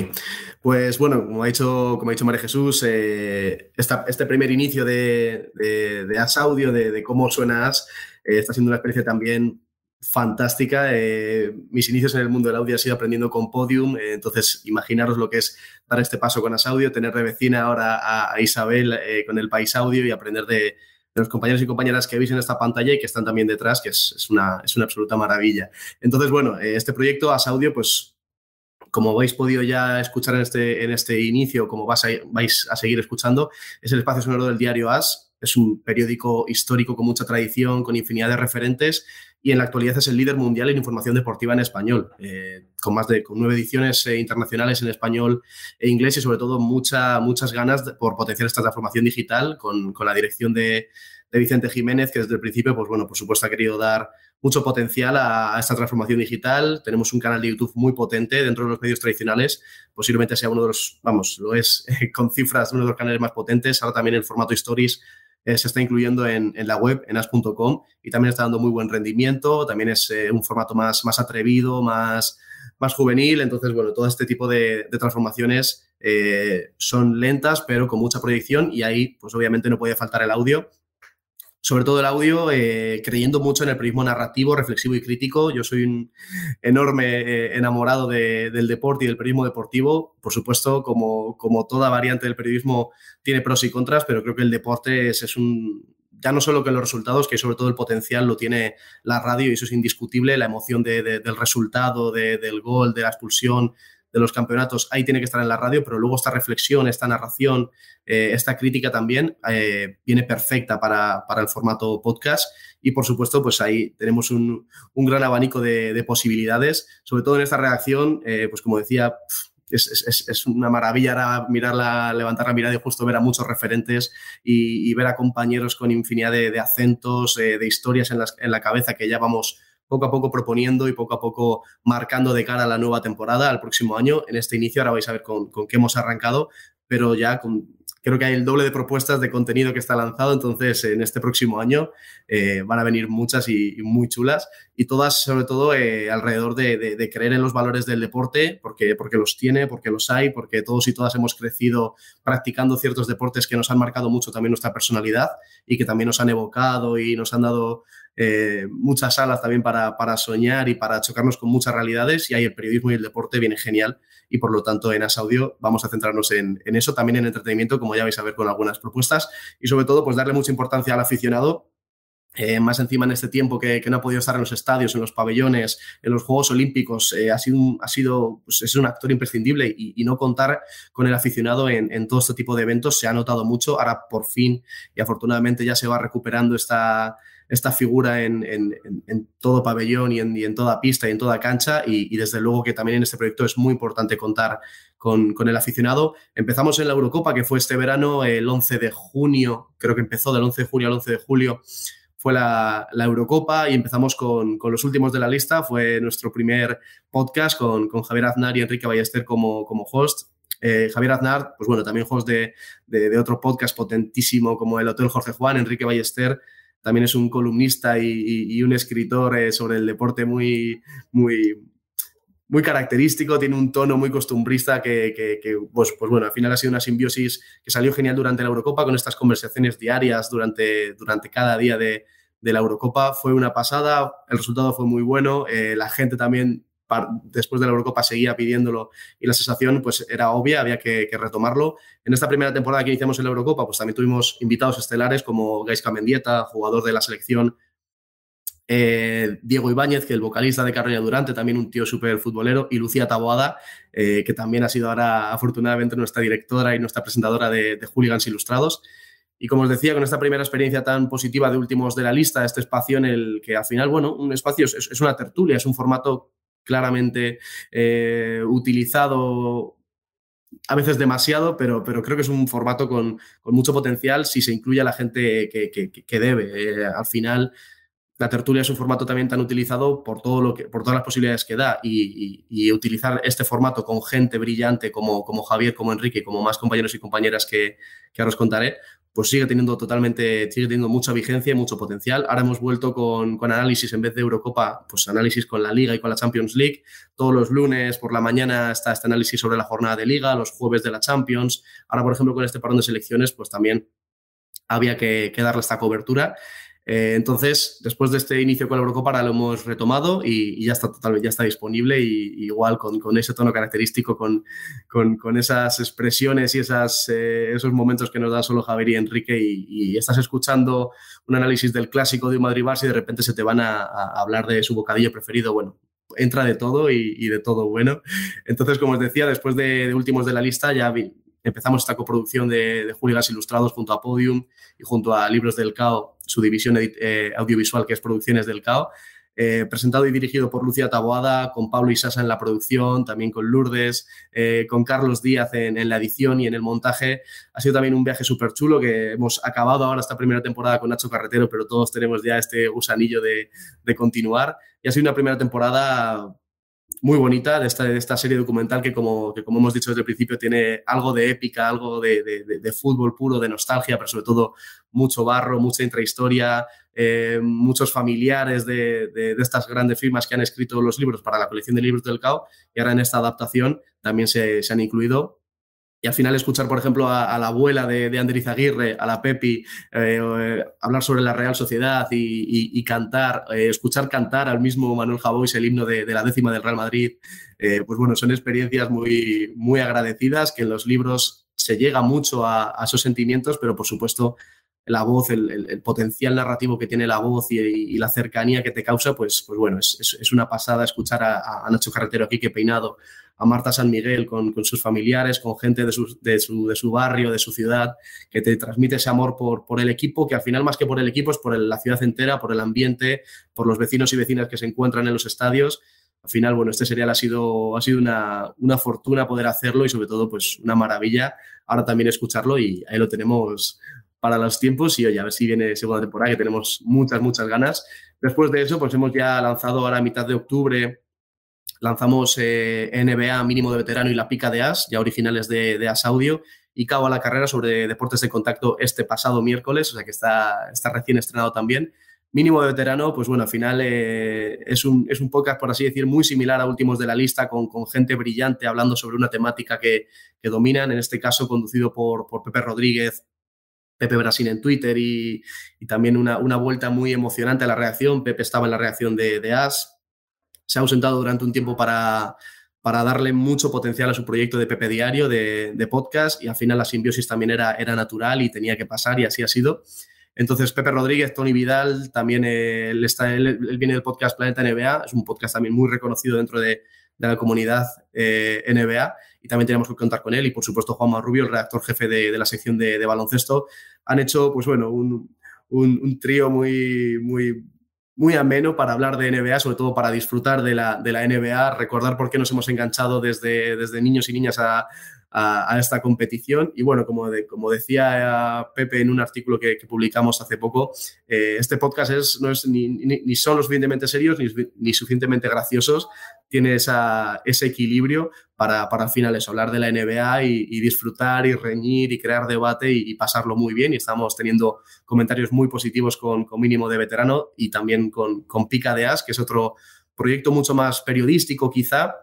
Pues bueno, como ha dicho, como ha dicho María Jesús, eh, este primer inicio de, de, As Audio, de, cómo suena As, eh, está siendo una experiencia también fantástica. Eh, mis inicios en el mundo del audio han sido aprendiendo con Podium, entonces imaginaros lo que es dar este paso con As Audio, tener de vecina ahora a, a Isabel con el País Audio y aprender de, de los compañeros y compañeras que veis en esta pantalla y que están también detrás, que es, una, es una absoluta maravilla. Entonces, bueno, eh, este proyecto As Audio, pues como habéis podido ya escuchar en este, en este inicio, como vais a, vais a seguir escuchando, es el espacio sonoro del diario As. Es un periódico histórico con mucha tradición, con infinidad de referentes y en la actualidad es el líder mundial en información deportiva en español, eh, con más de nueve ediciones eh, internacionales en español e inglés y sobre todo mucha, muchas ganas por potenciar esta transformación digital con, la dirección de, Vicente Jiménez, que desde el principio, pues bueno, por supuesto ha querido dar mucho potencial a, esta transformación digital. Tenemos un canal de YouTube muy potente dentro de los medios tradicionales, posiblemente sea uno de los, vamos, lo es con cifras, uno de los canales más potentes. Ahora también el formato Stories eh, se está incluyendo en, la web, en as.com, y también está dando muy buen rendimiento, también es eh, un formato más, más atrevido, más, más juvenil, entonces, bueno, todo este tipo de, transformaciones eh, son lentas, pero con mucha proyección, y ahí, pues obviamente no puede faltar el audio, sobre todo el audio, eh, creyendo mucho en el periodismo narrativo, reflexivo y crítico. Yo soy un enorme eh, enamorado del deporte y del periodismo deportivo. Por supuesto, como, como toda variante del periodismo, tiene pros y contras, pero creo que el deporte es, un, ya no solo que los resultados, que sobre todo el potencial lo tiene la radio y eso es indiscutible, la emoción del resultado, del gol, de la expulsión, de los campeonatos, ahí tiene que estar en la radio, pero luego esta reflexión, esta narración, eh, esta crítica también eh, viene perfecta para, el formato podcast. Y por supuesto, pues ahí tenemos un, gran abanico de, posibilidades, sobre todo en esta redacción, eh, pues como decía, es, una maravilla mirarla, levantar la mirada y justo ver a muchos referentes y, ver a compañeros con infinidad de, acentos, de historias en, en la cabeza que ya vamos poco a poco proponiendo y poco a poco marcando de cara a la nueva temporada, al próximo año. En este inicio ahora vais a ver con, qué hemos arrancado, pero ya creo que hay el doble de propuestas de contenido que está lanzado, entonces en este próximo año eh, van a venir muchas y, muy chulas y todas sobre todo eh, alrededor de, creer en los valores del deporte, porque, porque los tiene, porque los hay, porque todos y todas hemos crecido practicando ciertos deportes que nos han marcado mucho también nuestra personalidad y que también nos han evocado y nos han dado eh, muchas salas también para, soñar y para chocarnos con muchas realidades y ahí el periodismo y el deporte viene genial y por lo tanto en Asaudio vamos a centrarnos en, eso, también en entretenimiento, como ya vais a ver con algunas propuestas y sobre todo pues darle mucha importancia al aficionado eh, más encima en este tiempo que, no ha podido estar en los estadios, en los pabellones, en los Juegos Olímpicos, eh, ha sido, ha sido pues es un actor imprescindible y, no contar con el aficionado en, en, todo este tipo de eventos se ha notado mucho. Ahora por fin y afortunadamente ya se va recuperando esta, esta figura en, todo pabellón y en, toda pista y en toda cancha y, desde luego que también en este proyecto es muy importante contar con, el aficionado. Empezamos en la Eurocopa, que fue este verano, el 11 de junio, creo que empezó del 11 de junio al 11 de julio, fue la, Eurocopa y empezamos con, los últimos de la lista. Fue nuestro primer podcast con, Javier Aznar y Enrique Ballester como, como host. Eh, Javier Aznar, pues bueno, también host de, de, otro podcast potentísimo como el Hotel Jorge Juan, Enrique Ballester, también es un columnista y, un escritor eh, sobre el deporte muy, muy, muy característico, tiene un tono muy costumbrista que, pues, pues, bueno, al final ha sido una simbiosis que salió genial durante la Eurocopa con estas conversaciones diarias durante, durante cada día de, la Eurocopa. Fue una pasada, el resultado fue muy bueno, eh, la gente también después de la Eurocopa seguía pidiéndolo y la sensación pues era obvia, había que, retomarlo. En esta primera temporada que iniciamos en la Eurocopa, pues también tuvimos invitados estelares como Gaisca Mendieta, jugador de la selección eh, Diego Ibáñez, que el vocalista de Carroña Durante, también un tío súper futbolero, y Lucía Taboada, eh, que también ha sido ahora afortunadamente nuestra directora y nuestra presentadora de, de Hooligans Ilustrados. Y como os decía, con esta primera experiencia tan positiva de últimos de la lista, este espacio en el que al final, bueno, un espacio es, una tertulia, es un formato claramente eh, utilizado a veces demasiado, pero, pero creo que es un formato con, mucho potencial si se incluye a la gente que, debe. al final, la tertulia es un formato también tan utilizado por, todo lo que, por todas las posibilidades que da y, utilizar este formato con gente brillante como, como Javier, como Enrique, como más compañeros y compañeras que, que ahora os contaré, pues sigue teniendo totalmente, sigue teniendo mucha vigencia y mucho potencial. Ahora hemos vuelto con, con, análisis en vez de Eurocopa, pues análisis con la Liga y con la Champions League. Todos los lunes por la mañana está este análisis sobre la jornada de Liga, los jueves de la Champions. Ahora, por ejemplo, con este parón de selecciones, pues también había que, que darle esta cobertura. Eh, entonces, después de este inicio con la Eurocopa, lo hemos retomado y, ya está ya está disponible y, igual con, ese tono característico, con, con, esas expresiones y eh, esos momentos que nos dan solo Javier y Enrique y, estás escuchando un análisis del clásico de un Madrid-Barça y de repente se te van a, hablar de su bocadillo preferido. Bueno, entra de todo y, de todo bueno. Entonces, como os decía, después de, de últimos de la lista ya vi, empezamos esta coproducción de, de Ilustrados junto a Podium y junto a Libros del CAO, su división eh, audiovisual que es Producciones del CAO. Eh, presentado y dirigido por Lucia Taboada, con Pablo Isasa en la producción, también con Lourdes, eh, con Carlos Díaz en, la edición y en el montaje. Ha sido también un viaje súper chulo que hemos acabado ahora esta primera temporada con Nacho Carretero, pero todos tenemos ya este gusanillo de, de continuar. Y ha sido una primera temporada muy bonita de esta, de esta serie documental que como, que, como hemos dicho desde el principio, tiene algo de épica, algo de, de, fútbol puro, de nostalgia, pero sobre todo mucho barro, mucha intrahistoria, eh, muchos familiares de, estas grandes firmas que han escrito los libros para la colección de libros del CAO y ahora en esta adaptación también se, se han incluido y al final escuchar, por ejemplo, a, la abuela de, de Andrés Aguirre, a la Pepi, eh, eh, hablar sobre la Real Sociedad y, cantar, eh, escuchar cantar al mismo Manuel Javois el himno de, la décima del Real Madrid, pues bueno, son experiencias muy, muy agradecidas que en los libros se llega mucho a, esos sentimientos, pero por supuesto la voz, el, potencial narrativo que tiene la voz y, la cercanía que te causa, pues, pues bueno, es, es, una pasada escuchar a, a Nacho Carretero aquí que peinado a Marta San Miguel con, sus familiares, con gente de su, de, su, barrio, de su ciudad, que te transmite ese amor por, por el equipo, que al final más que por el equipo es por la ciudad entera, por el ambiente, por los vecinos y vecinas que se encuentran en los estadios. Al final, bueno, este serial ha sido, ha sido una, una fortuna poder hacerlo y sobre todo pues una maravilla ahora también escucharlo y ahí lo tenemos para los tiempos y oye, a ver si viene segunda temporada, que tenemos muchas, muchas ganas. Después de eso, pues hemos ya lanzado ahora a mitad de octubre lanzamos eh, NBA mínimo de veterano y la pica de As, ya originales de, As Audio, y Cabo a la carrera sobre deportes de contacto este pasado miércoles, o sea que está, está recién estrenado también. Mínimo de veterano, pues bueno, al final eh, es, un, es un podcast, por así decir, muy similar a últimos de la lista, con, gente brillante hablando sobre una temática que, que dominan, en este caso conducido por Pepe Rodríguez, Pepe Brasil en Twitter y, también una, una, vuelta muy emocionante a la reacción. Pepe estaba en la reacción de, de As, se ha ausentado durante un tiempo para, para darle mucho potencial a su proyecto de Pepe Diario, de, podcast, y al final la simbiosis también era, era natural y tenía que pasar y así ha sido. Entonces, Pepe Rodríguez, Tony Vidal, también él, está, él, viene del podcast Planeta NBA, es un podcast también muy reconocido dentro de, la comunidad eh, NBA y también tenemos que contar con él y, por supuesto, Juanma Rubio, el redactor jefe de, la sección de, baloncesto, han hecho, pues bueno, un, un, trío muy, muy, muy ameno para hablar de NBA, sobre todo para disfrutar de la, de la NBA, recordar por qué nos hemos enganchado desde, desde niños y niñas a, a, esta competición. Y bueno, como, como decía Pepe en un artículo que, publicamos hace poco, eh, este podcast es, no es ni, ni, son lo suficientemente serios ni, ni suficientemente graciosos. Tiene esa, ese equilibrio para, para al final eso, hablar de la NBA y, disfrutar y reñir y crear debate y, pasarlo muy bien. Y estamos teniendo comentarios muy positivos con, con mínimo de veterano y también con, con Pica de As, que es otro proyecto mucho más periodístico quizá,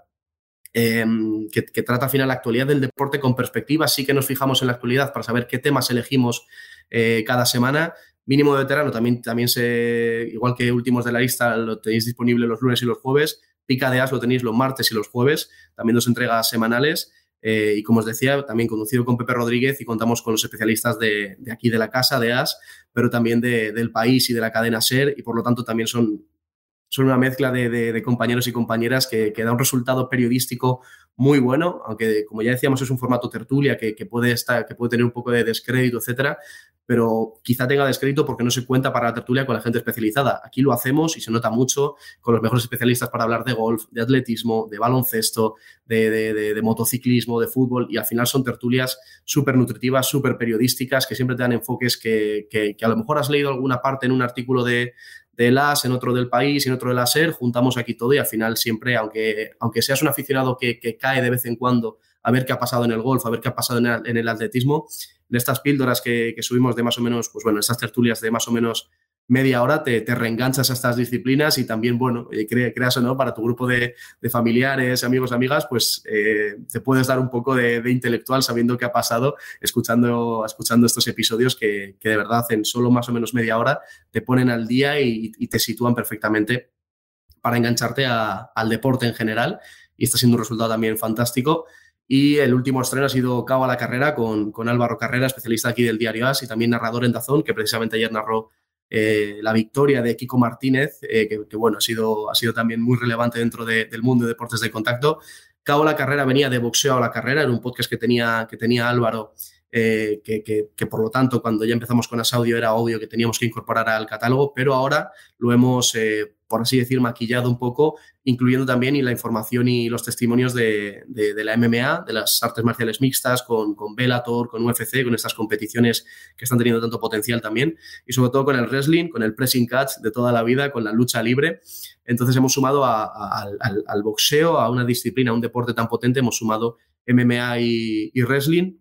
Em, que, trata al final la actualidad del deporte con perspectiva. Sí que nos fijamos en la actualidad para saber qué temas elegimos eh, cada semana. Mínimo de veterano también, también se, igual que últimos de la lista, lo tenéis disponible los lunes y los jueves. Pica de As lo tenéis los martes y los jueves, también dos entregas semanales. Eh, y como os decía, también conducido con Pepe Rodríguez y contamos con los especialistas de, aquí de la casa, de AS, pero también del país y de la cadena SER, y por lo tanto también son son una mezcla de, compañeros y compañeras que, da un resultado periodístico muy bueno, aunque como ya decíamos es un formato tertulia que, puede, estar, que puede tener un poco de descrédito, etcétera, pero quizá tenga descrédito porque no se cuenta para la tertulia con la gente especializada. Aquí lo hacemos y se nota mucho con los mejores especialistas para hablar de golf, de atletismo, de baloncesto, de, motociclismo, de fútbol y al final son tertulias súper nutritivas, súper periodísticas que siempre te dan enfoques que, a lo mejor has leído alguna parte en un artículo de, de las, en otro del país, en otro de la SER, juntamos aquí todo y al final siempre, aunque, aunque seas un aficionado que, cae de vez en cuando a ver qué ha pasado en el golf, a ver qué ha pasado en el, atletismo, en estas píldoras que, que, subimos de más o menos, pues bueno, estas tertulias de más o menos media hora te, te, reenganchas a estas disciplinas y también, bueno, eh, creas o no, para tu grupo de, familiares, amigos, amigas, pues eh, te puedes dar un poco de, intelectual sabiendo qué ha pasado, escuchando, escuchando estos episodios que, de verdad en solo más o menos media hora te ponen al día y, te sitúan perfectamente para engancharte al deporte en general y está siendo un resultado también fantástico. Y el último estreno ha sido Cabo a la Carrera con, con Álvaro Carrera, especialista aquí del diario AS y también narrador en Dazón, que precisamente ayer narró eh, la victoria de Kiko Martínez, eh, que, bueno, ha sido, ha sido también muy relevante dentro del mundo de deportes de contacto. Cabo la carrera venía de boxeo a la carrera, era un podcast que tenía, que tenía Álvaro, eh, que, por lo tanto cuando ya empezamos con Asaudio era obvio que teníamos que incorporar al catálogo, pero ahora lo hemos por así decir, maquillado un poco, incluyendo también y la información y los testimonios de, la MMA, de las artes marciales mixtas, con, con Bellator, con UFC, con estas competiciones que están teniendo tanto potencial también, y sobre todo con el wrestling, con el pressing catch de toda la vida, con la lucha libre. Entonces hemos sumado al, boxeo, a una disciplina, a un deporte tan potente, hemos sumado MMA y wrestling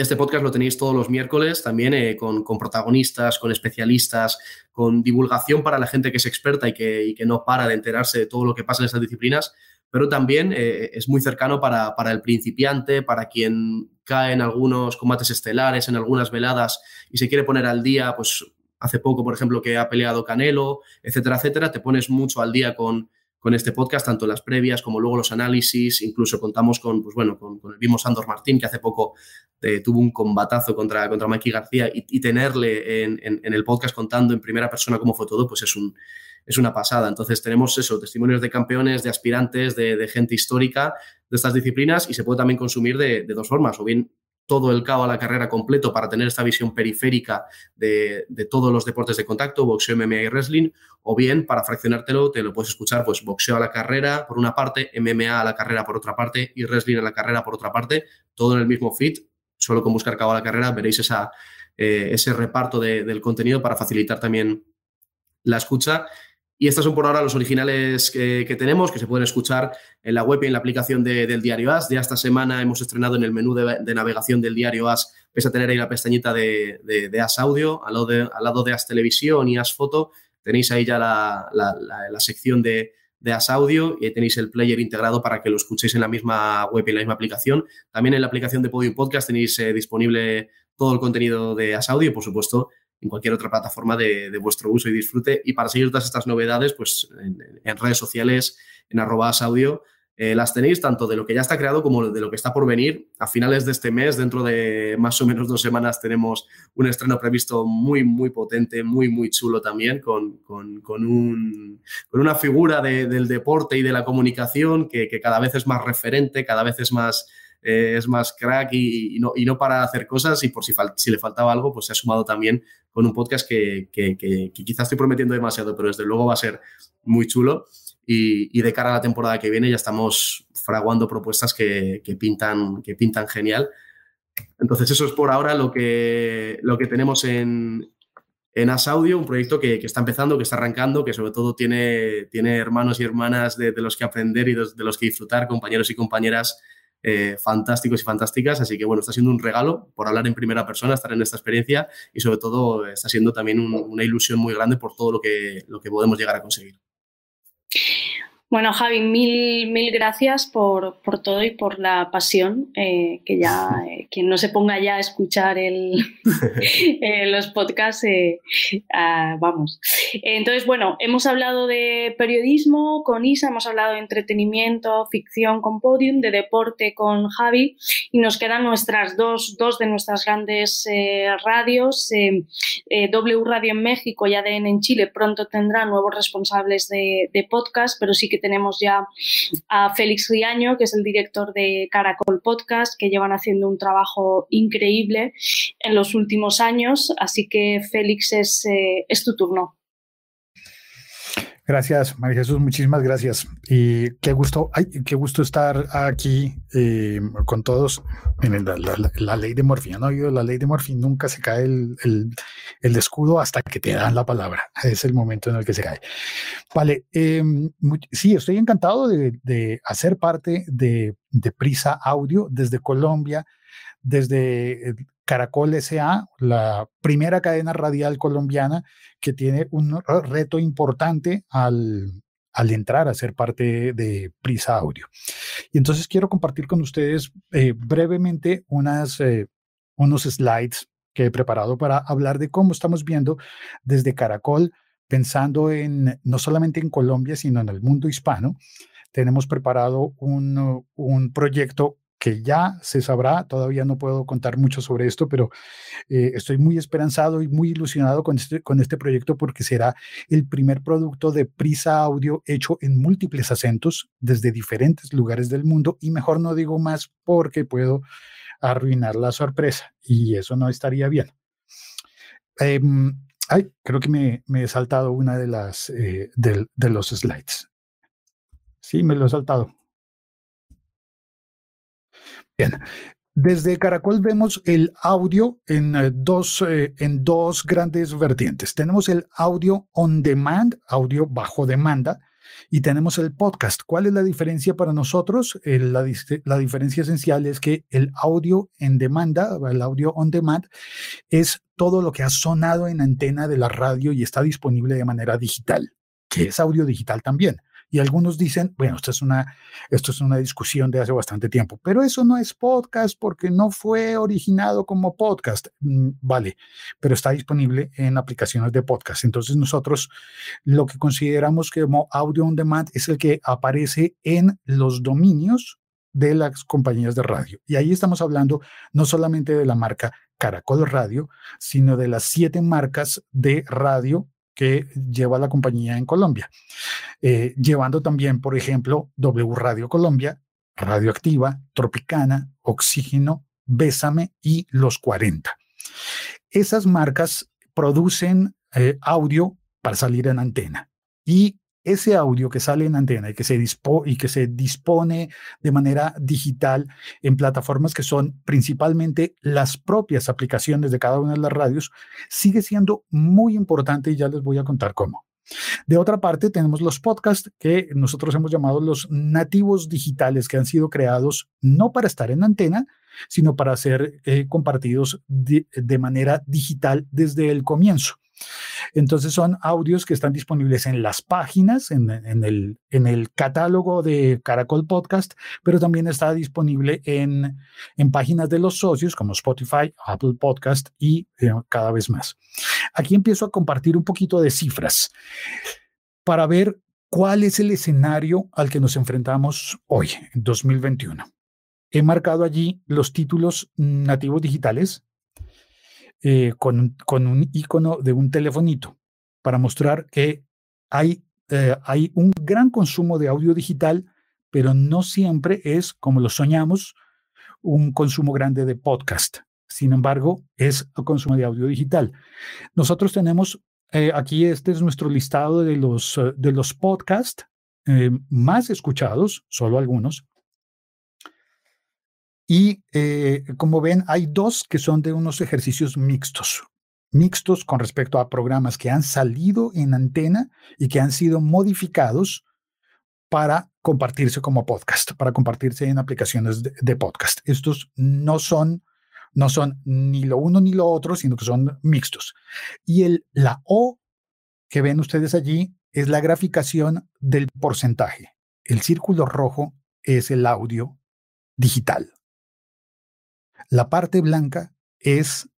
este podcast lo tenéis todos los miércoles también eh, con, protagonistas, con especialistas, con divulgación para la gente que es experta y que, no para de enterarse de todo lo que pasa en estas disciplinas, pero también eh, es muy cercano para, el principiante, para quien cae en algunos combates estelares, en algunas veladas y se quiere poner al día, pues hace poco, por ejemplo, que ha peleado Canelo, etcétera, etcétera, te pones mucho al día con, con este podcast, tanto las previas como luego los análisis, incluso contamos con, pues bueno, con, el mismo Sandor Martín, que hace poco eh, tuvo un combatazo contra, contra Mikey García, y, tenerle en, el podcast contando en primera persona cómo fue todo, pues es, un, es una pasada. Entonces tenemos eso, testimonios de campeones, de aspirantes, de, gente histórica de estas disciplinas, y se puede también consumir de, de dos formas, o bien todo el cabo a la carrera completo para tener esta visión periférica de, todos los deportes de contacto, boxeo, MMA y wrestling, o bien para fraccionártelo te lo puedes escuchar pues boxeo a la carrera por una parte, MMA a la carrera por otra parte y wrestling a la carrera por otra parte, todo en el mismo feed, solo con buscar cabo a la carrera veréis eh, ese reparto del contenido para facilitar también la escucha y estos son por ahora los originales que, tenemos, que se pueden escuchar en la web y en la aplicación del diario AS. Ya esta semana hemos estrenado en el menú de, navegación del diario AS, pese a tener ahí la pestañita de, de, AS Audio, al lado de, al lado de AS Televisión y AS Foto, tenéis ahí ya la, sección de, de AS Audio y tenéis el player integrado para que lo escuchéis en la misma web y en la misma aplicación. También en la aplicación de Podium Podcast tenéis eh, disponible todo el contenido de AS Audio y, por supuesto, en cualquier otra plataforma de, vuestro uso y disfrute. Y para seguir todas estas novedades, pues en, redes sociales, en arrobas audio, eh, las tenéis tanto de lo que ya está creado como de lo que está por venir. A finales de este mes, dentro de más o menos dos semanas, tenemos un estreno previsto muy, muy potente, muy, muy chulo también, con, con, con, un, con una figura del deporte y de la comunicación que, que cada vez es más referente, cada vez es más eh, es más crack y, no, y no para hacer cosas y por si, le faltaba algo, pues se ha sumado también con un podcast que, que, quizás estoy prometiendo demasiado, pero desde luego va a ser muy chulo. Y, de cara a la temporada que viene ya estamos fraguando propuestas que, pintan, que pintan genial. Entonces eso es por ahora lo que, lo que tenemos en, en As Audio, un proyecto que, está empezando, que está arrancando, que sobre todo tiene, tiene hermanos y hermanas de, los que aprender y de, los que disfrutar, compañeros y compañeras eh, fantásticos y fantásticas. Así que bueno, está siendo un regalo por hablar en primera persona, estar en esta experiencia y sobre todo está siendo también una ilusión muy grande por todo lo que, lo que podemos llegar a conseguir. Bueno, Javi, mil, mil gracias por, todo y por la pasión, eh, que ya eh, quien no se ponga ya a escuchar el, eh, los podcasts, ah, vamos. Entonces, bueno, hemos hablado de periodismo con Isa, hemos hablado de entretenimiento, ficción con Podium, de deporte con Javi y nos quedan nuestras dos, dos de nuestras grandes radios. w Radio en México y ADN en Chile pronto tendrá nuevos responsables de, de podcast, pero sí que tenemos ya a Félix Riaño, que es el director de Caracol Podcast, que llevan haciendo un trabajo increíble en los últimos años. Así que, Félix, es, eh, es tu turno. Gracias, María Jesús, muchísimas gracias. Y qué gusto, ay, qué gusto estar aquí eh, con todos. Miren, la, ley de Morphy, ¿no? La ley de Morphy nunca se cae el, el, escudo hasta que te dan la palabra. Es el momento en el que se cae. Vale, em, sí, estoy encantado de, de hacer parte de, de Prisa Audio desde Colombia desde Caracol SA, la primera cadena radial colombiana que tiene un reto importante al, al entrar a ser parte de Prisa Audio. Y entonces quiero compartir con ustedes eh, brevemente unas, eh, unos slides que he preparado para hablar de cómo estamos viendo desde Caracol, pensando en no solamente en Colombia, sino en el mundo hispano. Tenemos preparado un, un proyecto que ya se sabrá, todavía no puedo contar mucho sobre esto, pero eh, estoy muy esperanzado y muy ilusionado con este, con este proyecto porque será el primer producto de prisa audio hecho en múltiples acentos desde diferentes lugares del mundo y mejor no digo más porque puedo arruinar la sorpresa y eso no estaría bien. Em, ay, creo que me, he saltado una de las eh, de los slides. Sí, me lo he saltado. Bien. Desde Caracol vemos el audio en eh, dos, eh, en dos grandes vertientes. Tenemos el audio on demand, audio bajo demanda, y tenemos el podcast. ¿Cuál es la diferencia para nosotros? la, la, diferencia esencial es que el audio en demanda, el audio on demand, es todo lo que ha sonado en antena de la radio y está disponible de manera digital, que es audio digital también. Y algunos dicen, bueno, esto es una, esto es una discusión de hace bastante tiempo, pero eso no es podcast porque no fue originado como podcast. Mm, vale, pero está disponible en aplicaciones de podcast. Entonces nosotros lo que consideramos como audio on demand es el que aparece en los dominios de las compañías de radio. Y ahí estamos hablando no solamente de la marca Caracol Radio, sino de las siete marcas de radio que lleva la compañía en Colombia, eh, llevando también, por ejemplo, W Radio Colombia, Radioactiva, Tropicana, Oxígeno, Bésame y Los 40. Esas marcas producen eh, audio para salir en antena y ese audio que sale en antena y que, se y que se dispone de manera digital en plataformas que son principalmente las propias aplicaciones de cada una de las radios, sigue siendo muy importante y ya les voy a contar cómo. De otra parte, tenemos los podcasts que nosotros hemos llamado los nativos digitales que han sido creados no para estar en antena, sino para ser eh, compartidos de manera digital desde el comienzo. Entonces son audios que están disponibles en las páginas, en, el, en el catálogo de Caracol Podcast, pero también está disponible en, en páginas de los socios como Spotify, Apple Podcast y eh, cada vez más. Aquí empiezo a compartir un poquito de cifras para ver cuál es el escenario al que nos enfrentamos hoy, en 2021. He marcado allí los títulos nativos digitales eh, con, con, un icono de un telefonito para mostrar que hay, eh, hay un gran consumo de audio digital, pero no siempre es, como lo soñamos, un consumo grande de podcast. Sin embargo, es el consumo de audio digital. Nosotros tenemos eh, aquí, este es nuestro listado de los, de los podcasts más escuchados, solo algunos, y eh, como ven, hay dos que son de unos ejercicios mixtos, mixtos con respecto a programas que han salido en antena y que han sido modificados para compartirse como podcast, para compartirse en aplicaciones de, podcast. Estos no son, no son ni lo uno ni lo otro, sino que son mixtos. Y el, la O que ven ustedes allí es la graficación del porcentaje. el círculo rojo es el audio digital. La parte blanca es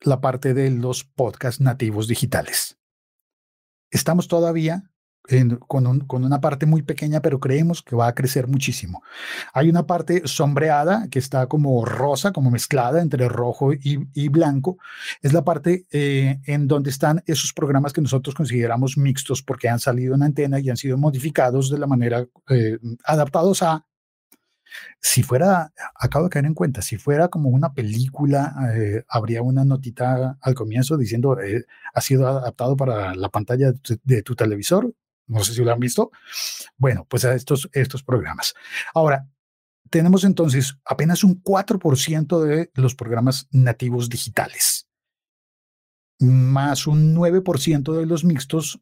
la parte de los podcasts nativos digitales. Estamos todavía con, una parte muy pequeña, pero creemos que va a crecer muchísimo. Hay una parte sombreada que está como rosa, como mezclada entre rojo y, blanco. Es la parte eh, en donde están esos programas que nosotros consideramos mixtos porque han salido en antena y han sido modificados de la manera eh, adaptados a si fuera, acabo de caer en cuenta, si fuera como una película, eh, habría una notita al comienzo diciendo, eh, ha sido adaptado para la pantalla de tu, televisor. No sé si lo han visto. Bueno, pues a estos, estos programas. Ahora, tenemos entonces apenas un 4% de los programas nativos digitales, más un 9% de los mixtos,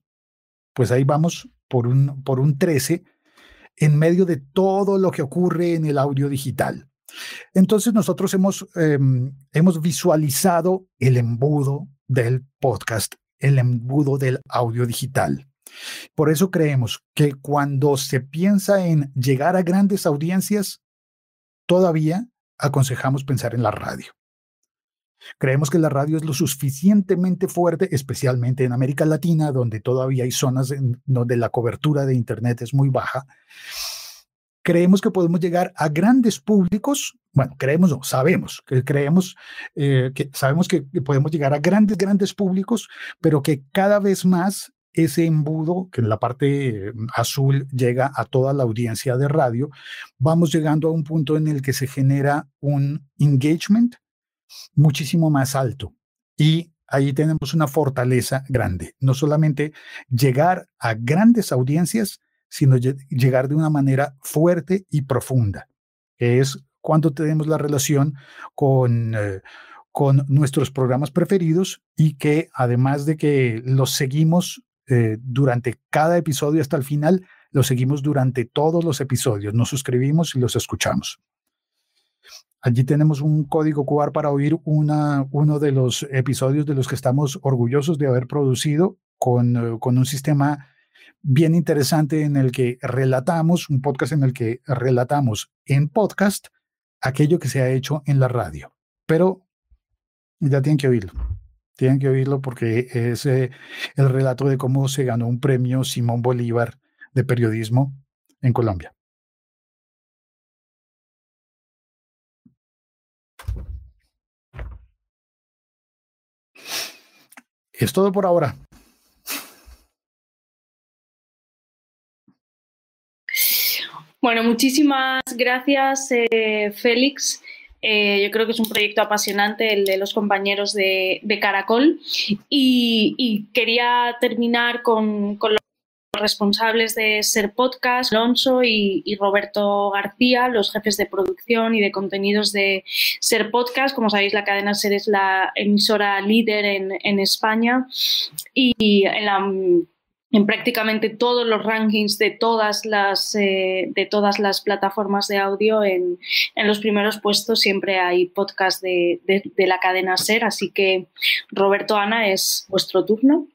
pues ahí vamos por un, por un 13% en medio de todo lo que ocurre en el audio digital. Entonces nosotros hemos, em, hemos visualizado el embudo del podcast, el embudo del audio digital. Por eso creemos que cuando se piensa en llegar a grandes audiencias, todavía aconsejamos pensar en la radio. Creemos que la radio es lo suficientemente fuerte, especialmente en América Latina, donde todavía hay zonas donde la cobertura de Internet es muy baja. Creemos que podemos llegar a grandes públicos. Bueno, creemos, no, sabemos creemos eh, que sabemos que podemos llegar a grandes, grandes públicos, pero que cada vez más ese embudo que en la parte azul llega a toda la audiencia de radio, vamos llegando a un punto en el que se genera un engagement, muchísimo más alto. Y ahí tenemos una fortaleza grande. No solamente llegar a grandes audiencias, sino llegar de una manera fuerte y profunda, es cuando tenemos la relación con, eh, con nuestros programas preferidos y que además de que los seguimos eh, durante cada episodio hasta el final, los seguimos durante todos los episodios, nos suscribimos y los escuchamos. Allí tenemos un código QR para oír una, uno de los episodios de los que estamos orgullosos de haber producido con, eh, con un sistema bien interesante en el que relatamos, un podcast en el que relatamos en podcast aquello que se ha hecho en la radio. Pero ya tienen que oírlo. Tienen que oírlo porque es eh, el relato de cómo se ganó un premio Simón Bolívar de periodismo en Colombia. Es todo por ahora. Bueno, muchísimas gracias, eh, Félix. Eh, yo creo que es un proyecto apasionante el de los compañeros de, Caracol y, quería terminar con, con responsables de Ser Podcast, Alonso y, Roberto García, los jefes de producción y de contenidos de Ser Podcast. Como sabéis, la cadena Ser es la emisora líder en, España y en prácticamente todos los rankings de todas las, eh, de todas las plataformas de audio, en, los primeros puestos siempre hay podcast de, de la cadena SER. Así que, Roberto, Ana, es vuestro turno.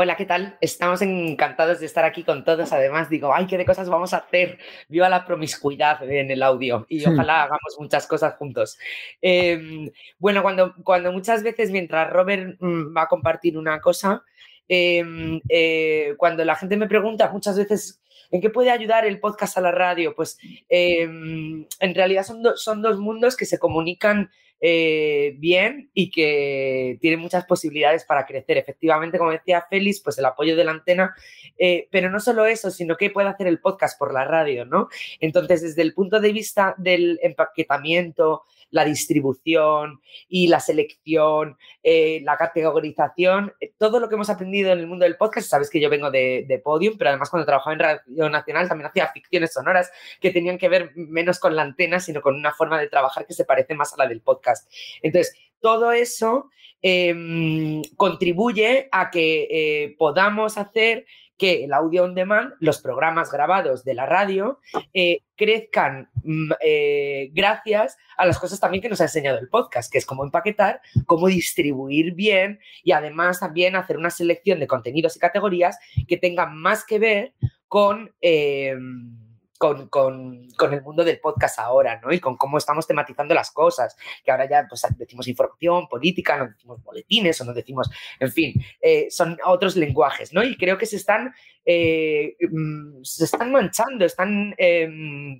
Hola, ¿qué tal? Estamos encantados de estar aquí con todos. Además, digo, ay, qué de cosas vamos a hacer. Viva la promiscuidad en el audio y ojalá hagamos muchas cosas juntos. Em, bueno, cuando, cuando muchas veces, mientras Robert mm, va a compartir una cosa, em, eh, cuando la gente me pregunta muchas veces ¿En qué puede ayudar el podcast a la radio? Pues em, en realidad son, son, dos mundos que se comunican eh, bien y que tiene muchas posibilidades para crecer. Efectivamente, como decía Félix, pues el apoyo de la antena, eh, pero no solo eso, sino que puede hacer el podcast por la radio, ¿no? Entonces, desde el punto de vista del empaquetamiento, la distribución y la selección, eh, la categorización, eh, todo lo que hemos aprendido en el mundo del podcast, sabes que yo vengo de, Podium, pero además cuando trabajaba en Radio Nacional también hacía ficciones sonoras que tenían que ver menos con la antena, sino con una forma de trabajar que se parece más a la del podcast. Entonces, todo eso em, contribuye a que eh, podamos hacer que el audio on demand, los programas grabados de la radio, eh, crezcan mm, eh, gracias a las cosas también que nos ha enseñado el podcast, que es cómo empaquetar, cómo distribuir bien y además también hacer una selección de contenidos y categorías que tengan más que ver con... Em, con, con, con, el mundo del podcast ahora, ¿no? Y con cómo estamos tematizando las cosas, que ahora ya pues, decimos información, política, no decimos boletines o no decimos, en fin, eh, son otros lenguajes, ¿no? Y creo que se están, eh, mm, se están manchando, están, eh,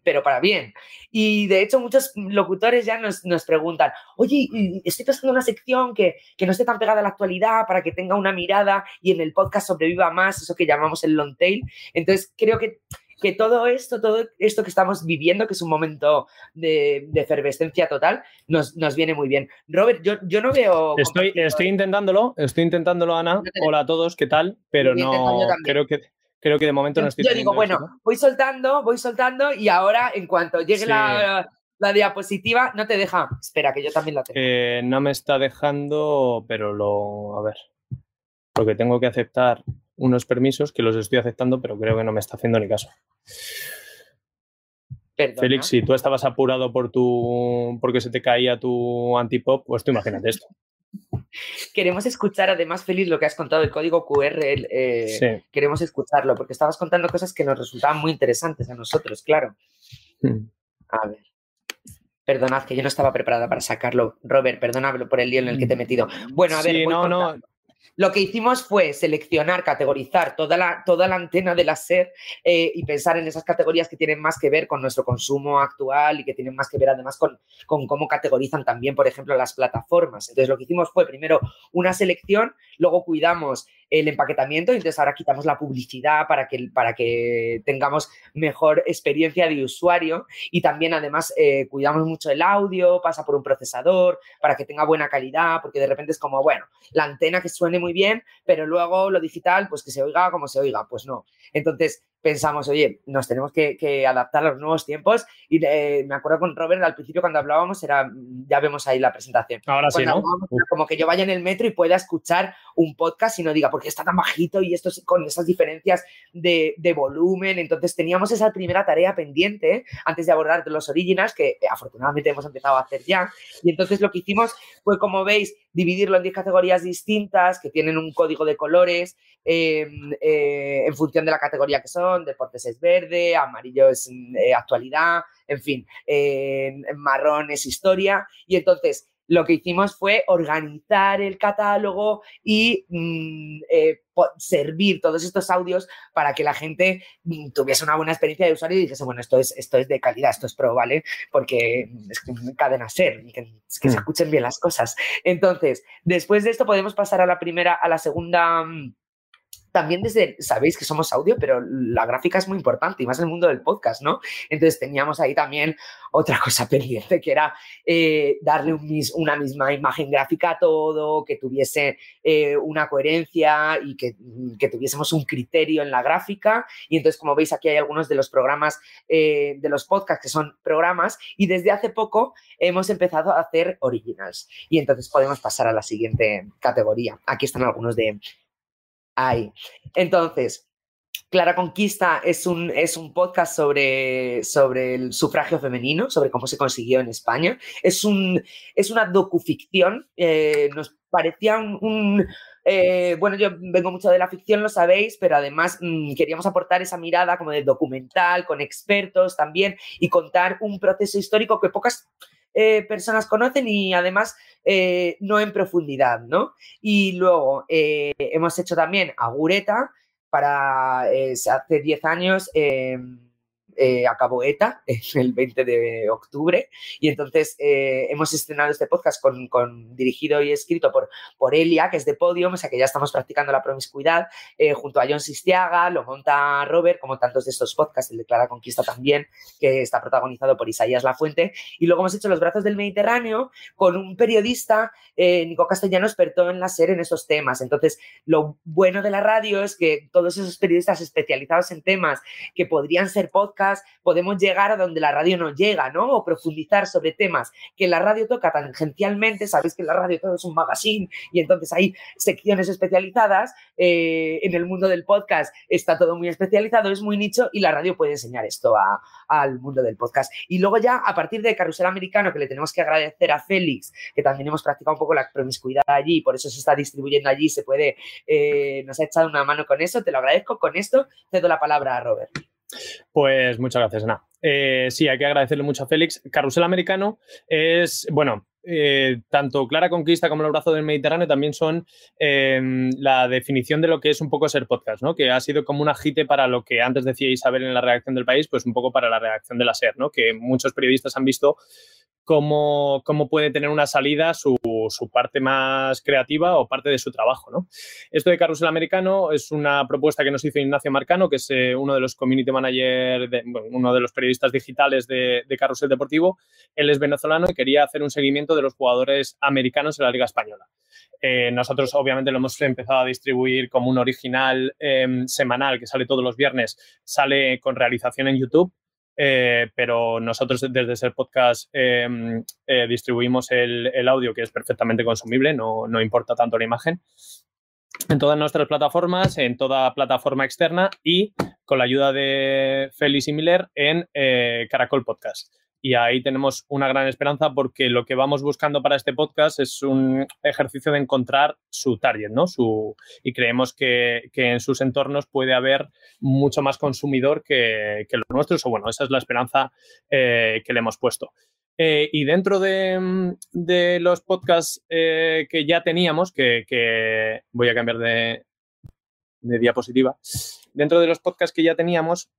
pero para bien. Y de hecho muchos locutores ya nos, nos preguntan, oye, estoy pensando una sección que, que no esté tan pegada a la actualidad para que tenga una mirada y en el podcast sobreviva más, eso que llamamos el long tail. Entonces creo que que todo esto, todo esto que estamos viviendo, que es un momento de, efervescencia total, nos, nos, viene muy bien. Robert, yo, yo no veo... Estoy, estoy intentándolo, estoy intentándolo, Ana. Hola a todos, ¿qué tal? Pero no, creo que... Creo que de momento no estoy. Yo digo, bueno, voy soltando, voy soltando y ahora en cuanto llegue la, la diapositiva no te deja. Espera, que yo también la tengo. no me está dejando, pero lo. A ver. Lo que tengo que aceptar unos permisos que los estoy aceptando, pero creo que no me está haciendo ni caso. Félix, si tú estabas apurado por tu porque se te caía tu antipop, pues tú imagínate esto. Queremos escuchar, además, Félix, lo que has contado, el código QR, eh, queremos escucharlo, porque estabas contando cosas que nos resultaban muy interesantes a nosotros, claro. Hmm. A ver. Perdonad, que yo no estaba preparada para sacarlo. Robert, perdónalo por el lío en el que te he metido. Bueno, a ver. Sí, no, no, lo que hicimos fue seleccionar, categorizar toda la, toda la antena de la SER eh, y pensar en esas categorías que tienen más que ver con nuestro consumo actual y que tienen más que ver además con, con cómo categorizan también, por ejemplo, las plataformas. Entonces, lo que hicimos fue primero una selección, luego cuidamos el empaquetamiento, entonces ahora quitamos la publicidad para que, para que tengamos mejor experiencia de usuario y también además eh, cuidamos mucho el audio, pasa por un procesador para que tenga buena calidad, porque de repente es como, bueno, la antena que suene muy bien, pero luego lo digital, pues que se oiga como se oiga, pues no. Entonces, pensamos, oye, nos tenemos que, adaptar a los nuevos tiempos. Y eh, me acuerdo con Robert al principio cuando hablábamos, era, ya vemos ahí la presentación. Ahora sí, ¿no? Como que yo vaya en el metro y pueda escuchar un podcast y no diga, ¿por qué está tan bajito? Y esto con esas diferencias de, volumen. Entonces teníamos esa primera tarea pendiente antes de abordar los originals, que eh, afortunadamente hemos empezado a hacer ya. Y entonces lo que hicimos fue, como veis, dividirlo en 10 categorías distintas que tienen un código de colores em, eh, en función de la categoría que son deportes es verde, amarillo es eh, actualidad, en fin, marrón es historia. Y entonces lo que hicimos fue organizar el catálogo y mm, eh, servir todos estos audios para que la gente mm, tuviese una buena experiencia de usuario y dijese, bueno, esto es, esto es de calidad, esto es pro, ¿vale? Porque es que cadena ser, que, que se mm. escuchen bien las cosas. Entonces, después de esto podemos pasar a la primera, a la segunda también desde, sabéis que somos audio, pero la gráfica es muy importante y más en el mundo del podcast, ¿no? Entonces teníamos ahí también otra cosa pendiente que era eh, darle una misma imagen gráfica a todo, que tuviese eh, una coherencia y que, tuviésemos un criterio en la gráfica. Y entonces, como veis, aquí hay algunos de los programas eh, de los podcasts que son programas y desde hace poco hemos empezado a hacer originals. Y entonces podemos pasar a la siguiente categoría. Aquí están algunos de hay. Entonces, Clara Conquista es un, es un podcast sobre, sobre el sufragio femenino, sobre cómo se consiguió en España. Es, un, es una docuficción. Eh, nos parecía un, eh, bueno, yo vengo mucho de la ficción, lo sabéis, pero además mm, queríamos aportar esa mirada como de documental, con expertos también, y contar un proceso histórico que pocas eh, personas conocen y además eh, no en profundidad, ¿no? Y luego eh, hemos hecho también Agureta para, hace 10 años em, eh, acabó ETA el 20 de octubre y entonces eh, hemos estrenado este podcast con, dirigido y escrito por, por Elia, que es de Podium, o sea que ya estamos practicando la promiscuidad eh, junto a John Sistiaga, lo monta Robert, como tantos de estos podcasts, el de Clara Conquista también, que está protagonizado por Isaías Lafuente, y luego hemos hecho Los Brazos del Mediterráneo con un periodista, Nico Castellano, experto en la serie en esos temas. Entonces, lo bueno de la radio es que todos esos periodistas especializados en temas que podrían ser podcasts, podemos llegar a donde la radio no llega, ¿no? O profundizar sobre temas que la radio toca tangencialmente, sabéis que la radio todo es un magazine y entonces hay secciones especializadas, eh, en el mundo del podcast está todo muy especializado, es muy nicho y la radio puede enseñar esto al mundo del podcast. Y luego ya a partir de Carrusel Americano, que le tenemos que agradecer a Félix, que también hemos practicado un poco la promiscuidad allí, por eso se está distribuyendo allí, se puede, eh, nos ha echado una mano con eso, te lo agradezco. Con esto cedo la palabra a Robert. Pues muchas gracias, Ana. Eh, sí, hay que agradecerle mucho a Félix. Carrusel Americano es, bueno, eh, tanto Clara Conquista como El Brazo del Mediterráneo también son em, la definición de lo que es un poco ser podcast, ¿no? Que ha sido como un agite para lo que antes decía Isabel en la redacción del país, pues un poco para la redacción de la SER, ¿no? Que muchos periodistas han visto cómo, puede tener una salida su, parte más creativa o parte de su trabajo. ¿no? Esto de Carrusel Americano es una propuesta que nos hizo Ignacio Marcano, que es eh, uno de los community managers, uno de los periodistas digitales de, Carrusel Deportivo. Él es venezolano y quería hacer un seguimiento de los jugadores americanos en la Liga Española. Eh, nosotros obviamente lo hemos empezado a distribuir como un original em, semanal que sale todos los viernes, sale con realización en YouTube eh, pero nosotros desde ese podcast em, eh, distribuimos el, audio que es perfectamente consumible, no, no, importa tanto la imagen, en todas nuestras plataformas, en toda plataforma externa y con la ayuda de Félix y Miller en eh, Caracol Podcast y ahí tenemos una gran esperanza porque lo que vamos buscando para este podcast es un ejercicio de encontrar su target, ¿no? Su, y creemos que, en sus entornos puede haber mucho más consumidor que, los nuestros, o bueno, esa es la esperanza eh, que le hemos puesto. Eh, y dentro de, los podcasts eh, que ya teníamos, que, que, voy a cambiar de, de diapositiva, dentro de los podcasts que ya teníamos,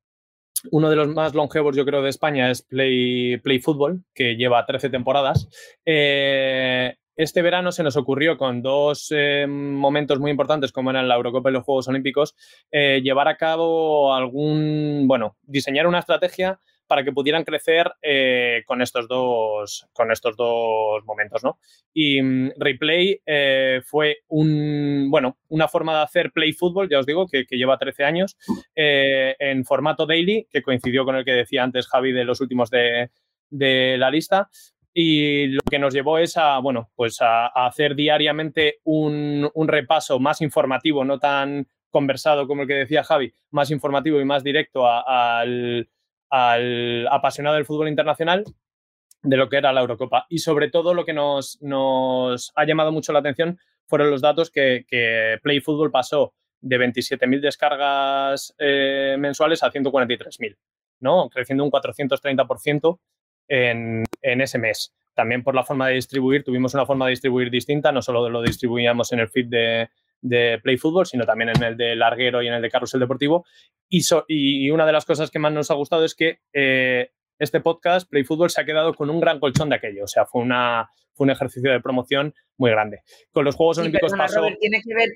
uno de los más longevos, yo creo, de España es Play, Play Football, que lleva 13 temporadas. Eh, este verano se nos ocurrió con dos eh, momentos muy importantes, como eran la Eurocopa y los Juegos Olímpicos, eh, llevar a cabo algún, bueno, diseñar una estrategia para que pudieran crecer eh, con, estos dos, con estos dos momentos. ¿no? Y mm, Replay eh, fue un, bueno, una forma de hacer play fútbol, ya os digo, que, lleva 13 años, eh, en formato daily, que coincidió con el que decía antes Javi de los últimos de, la lista. Y lo que nos llevó es a, bueno, pues a, hacer diariamente un, repaso más informativo, no tan conversado como el que decía Javi, más informativo y más directo al al apasionado del fútbol internacional de lo que era la Eurocopa. Y sobre todo lo que nos, ha llamado mucho la atención fueron los datos que, Play Football pasó de 27.000 descargas eh, mensuales a 143.000, ¿no? creciendo un 430% en, en ese mes. También por la forma de distribuir, tuvimos una forma de distribuir distinta, no solo lo distribuíamos en el feed de, de Play Football, sino también en el de Larguero y en el de Carrusel Deportivo. Y, y una de las cosas que más nos ha gustado es que eh, este podcast, Play Football, se ha quedado con un gran colchón de aquello. O sea, fue, una, fue un ejercicio de promoción muy grande. Con los Juegos Olímpicos pasó... tiene que ver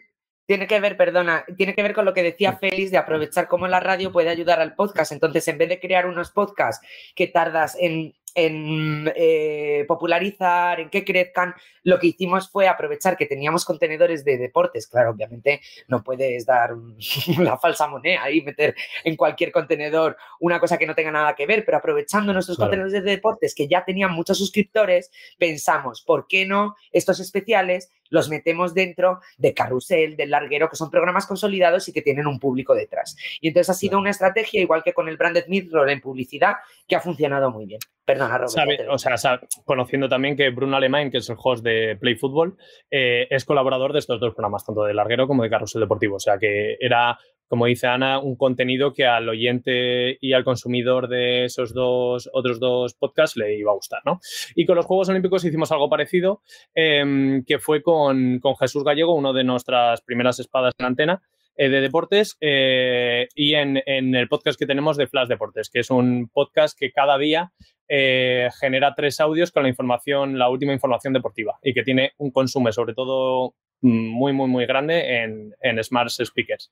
tiene que ver, perdona, tiene que ver con lo que decía Félix de aprovechar cómo la radio puede ayudar al podcast. Entonces, en vez de crear unos podcasts que tardas en en eh, popularizar, en que crezcan, lo que hicimos fue aprovechar que teníamos contenedores de deportes. Claro, obviamente no puedes dar la falsa moneda y meter en cualquier contenedor una cosa que no tenga nada que ver, pero aprovechando nuestros contenedores de deportes que ya tenían muchos suscriptores, pensamos, ¿por qué no estos especiales los metemos dentro de Carrusel, del Larguero, que son programas consolidados y que tienen un público detrás. Y entonces ha sido una estrategia, igual que con el Branded Mirror en publicidad, que ha funcionado muy bien. Perdona, Robert. o sea, conociendo también que Bruno Alemán, que es el host de Play Football, eh, es colaborador de estos dos programas, tanto de Larguero como de Carrusel Deportivo. O sea, que era como dice Ana, un contenido que al oyente y al consumidor de esos dos otros dos podcasts le iba a gustar, ¿no? Y con los Juegos Olímpicos hicimos algo parecido, em, que fue con, Jesús Gallego, uno de nuestras primeras espadas en antena, eh, de deportes eh, y en, el podcast que tenemos de Flash Deportes, que es un podcast que cada día eh, genera tres audios con la información, la última información deportiva y que tiene un consumo sobre todo mm, muy, muy, muy grande en, en Smart Speakers.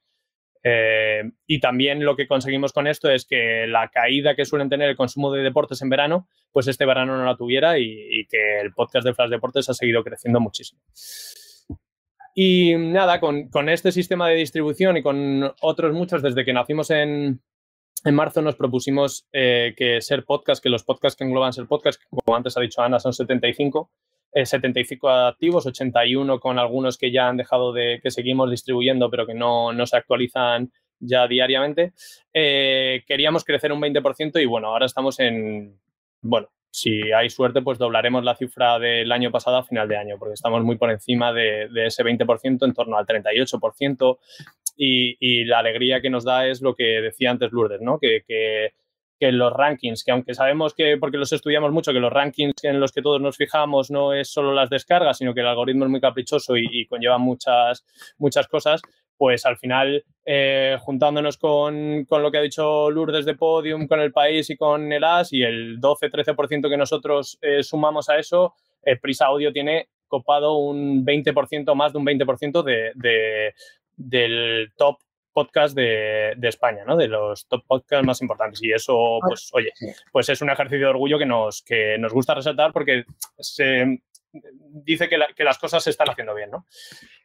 Eh, y también lo que conseguimos con esto es que la caída que suelen tener el consumo de deportes en verano, pues este verano no la tuviera y, que el podcast de Flash Deportes ha seguido creciendo muchísimo. Y nada, con, este sistema de distribución y con otros muchos desde que nacimos en, en marzo nos propusimos eh, que ser podcast, que los podcasts que engloban ser podcast, como antes ha dicho Ana, son 75, 75 eh, activos, 81 con algunos que ya han dejado de, que seguimos distribuyendo, pero que no, no se actualizan ya diariamente. Eh, queríamos crecer un 20% y bueno, ahora estamos en, bueno, si hay suerte, pues doblaremos la cifra del año pasado a final de año, porque estamos muy por encima de, de ese 20%, en torno al 38%. Y, y, la alegría que nos da es lo que decía antes Lourdes, ¿no? Que, que, los rankings, que aunque sabemos que, porque los estudiamos mucho, que los rankings en los que todos nos fijamos no es solo las descargas, sino que el algoritmo es muy caprichoso y, conlleva muchas, muchas cosas, pues al final, eh, juntándonos con, con, lo que ha dicho Lourdes de Podium, con el país y con el AS y el 12-13% que nosotros eh, sumamos a eso, eh, Prisa Audio tiene copado un 20%, más de un 20% de, de, del top podcast de, de, España, ¿no? De los top podcasts más importantes. Y eso, pues, oye, pues es un ejercicio de orgullo que nos, que nos gusta resaltar porque se, dice que, la, que, las cosas se están haciendo bien, ¿no?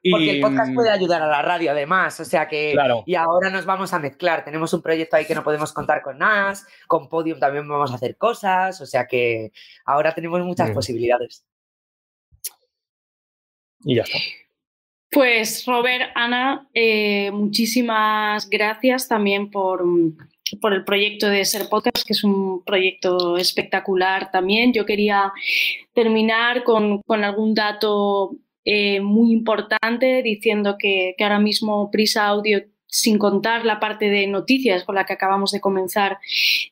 Y, Porque el podcast puede ayudar a la radio, además, o sea que... Claro. Y ahora nos vamos a mezclar, tenemos un proyecto ahí que no podemos contar con NAS, con Podium también vamos a hacer cosas, o sea que ahora tenemos muchas mm. posibilidades. Y ya está. Pues Robert, Ana, eh, muchísimas gracias también por, por el proyecto de Ser Podcast, que es un proyecto espectacular también. Yo quería terminar con, con algún dato eh, muy importante diciendo que, que ahora mismo Prisa Audio sin contar la parte de noticias con la que acabamos de comenzar,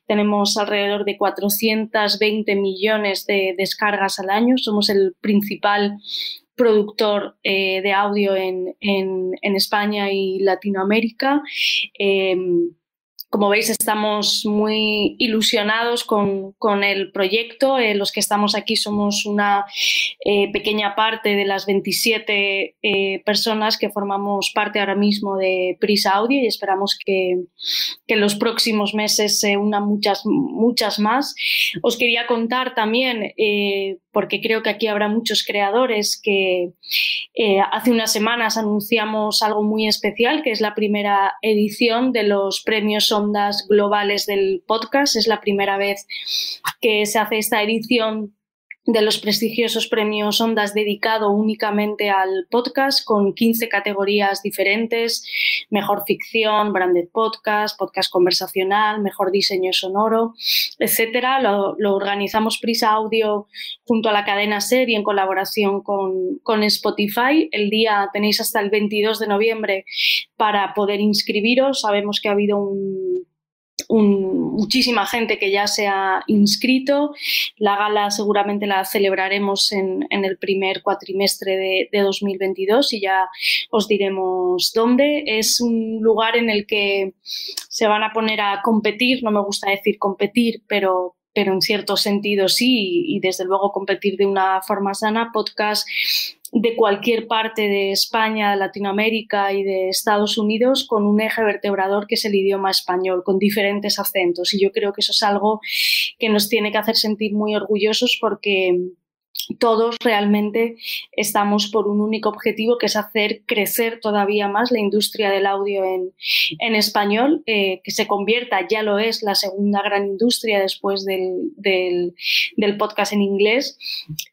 tenemos alrededor de 420 millones de descargas al año. Somos el principal productor eh, de audio en, en, España y Latinoamérica. Eh, como veis, estamos muy ilusionados con, con el proyecto. Eh, los que estamos aquí somos una eh, pequeña parte de las 27 eh, personas que formamos parte ahora mismo de Prisa Audio y esperamos que, que en los próximos meses se unan muchas, muchas más. Os quería contar también, porque creo que aquí habrá muchos creadores, que eh, hace unas semanas anunciamos algo muy especial, que es la primera edición de los premios Ondas Globales del Podcast. Es la primera vez que se hace esta edición de los prestigiosos premios Ondas dedicado únicamente al podcast con 15 categorías diferentes, mejor ficción, branded podcast, podcast conversacional, mejor diseño sonoro, etcétera. Lo, organizamos Prisa Audio junto a la cadena SER y en colaboración con, con Spotify. El día tenéis hasta el 22 de noviembre para poder inscribiros. Sabemos que ha habido un muchísima gente que ya se ha inscrito. La gala seguramente la celebraremos en, el primer cuatrimestre de, de, 2022 y ya os diremos dónde. Es un lugar en el que se van a poner a competir, no me gusta decir competir, pero, pero en cierto sentido sí, y desde luego competir de una forma sana, podcast de cualquier parte de España, Latinoamérica y de Estados Unidos con un eje vertebrador que es el idioma español, con diferentes acentos. Y yo creo que eso es algo que nos tiene que hacer sentir muy orgullosos porque todos realmente estamos por un único objetivo que es hacer crecer todavía más la industria del audio en, en español, eh, que se convierta, ya lo es, la segunda gran industria después del, del, podcast en inglés.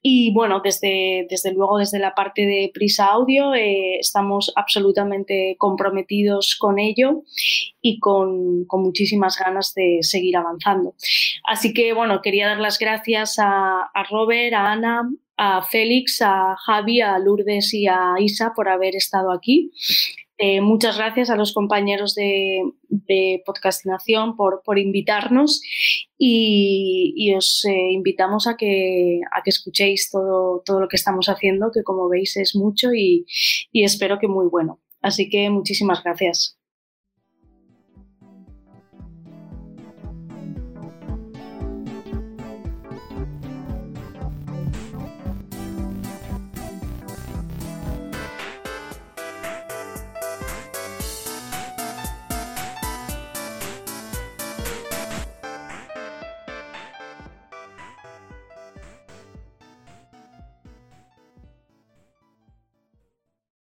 Y bueno, desde, desde luego desde la parte de Prisa Audio eh, estamos absolutamente comprometidos con ello y con, con, muchísimas ganas de seguir avanzando. Así que bueno, quería dar las gracias a, a Robert, a Ana, a Félix, a Javi, a Lourdes y a Isa por haber estado aquí. Eh, muchas gracias a los compañeros de, de Podcastinación por, por invitarnos y, y os eh, invitamos a que, a que escuchéis todo, todo lo que estamos haciendo, que como veis es mucho y, y espero que muy bueno. Así que muchísimas gracias.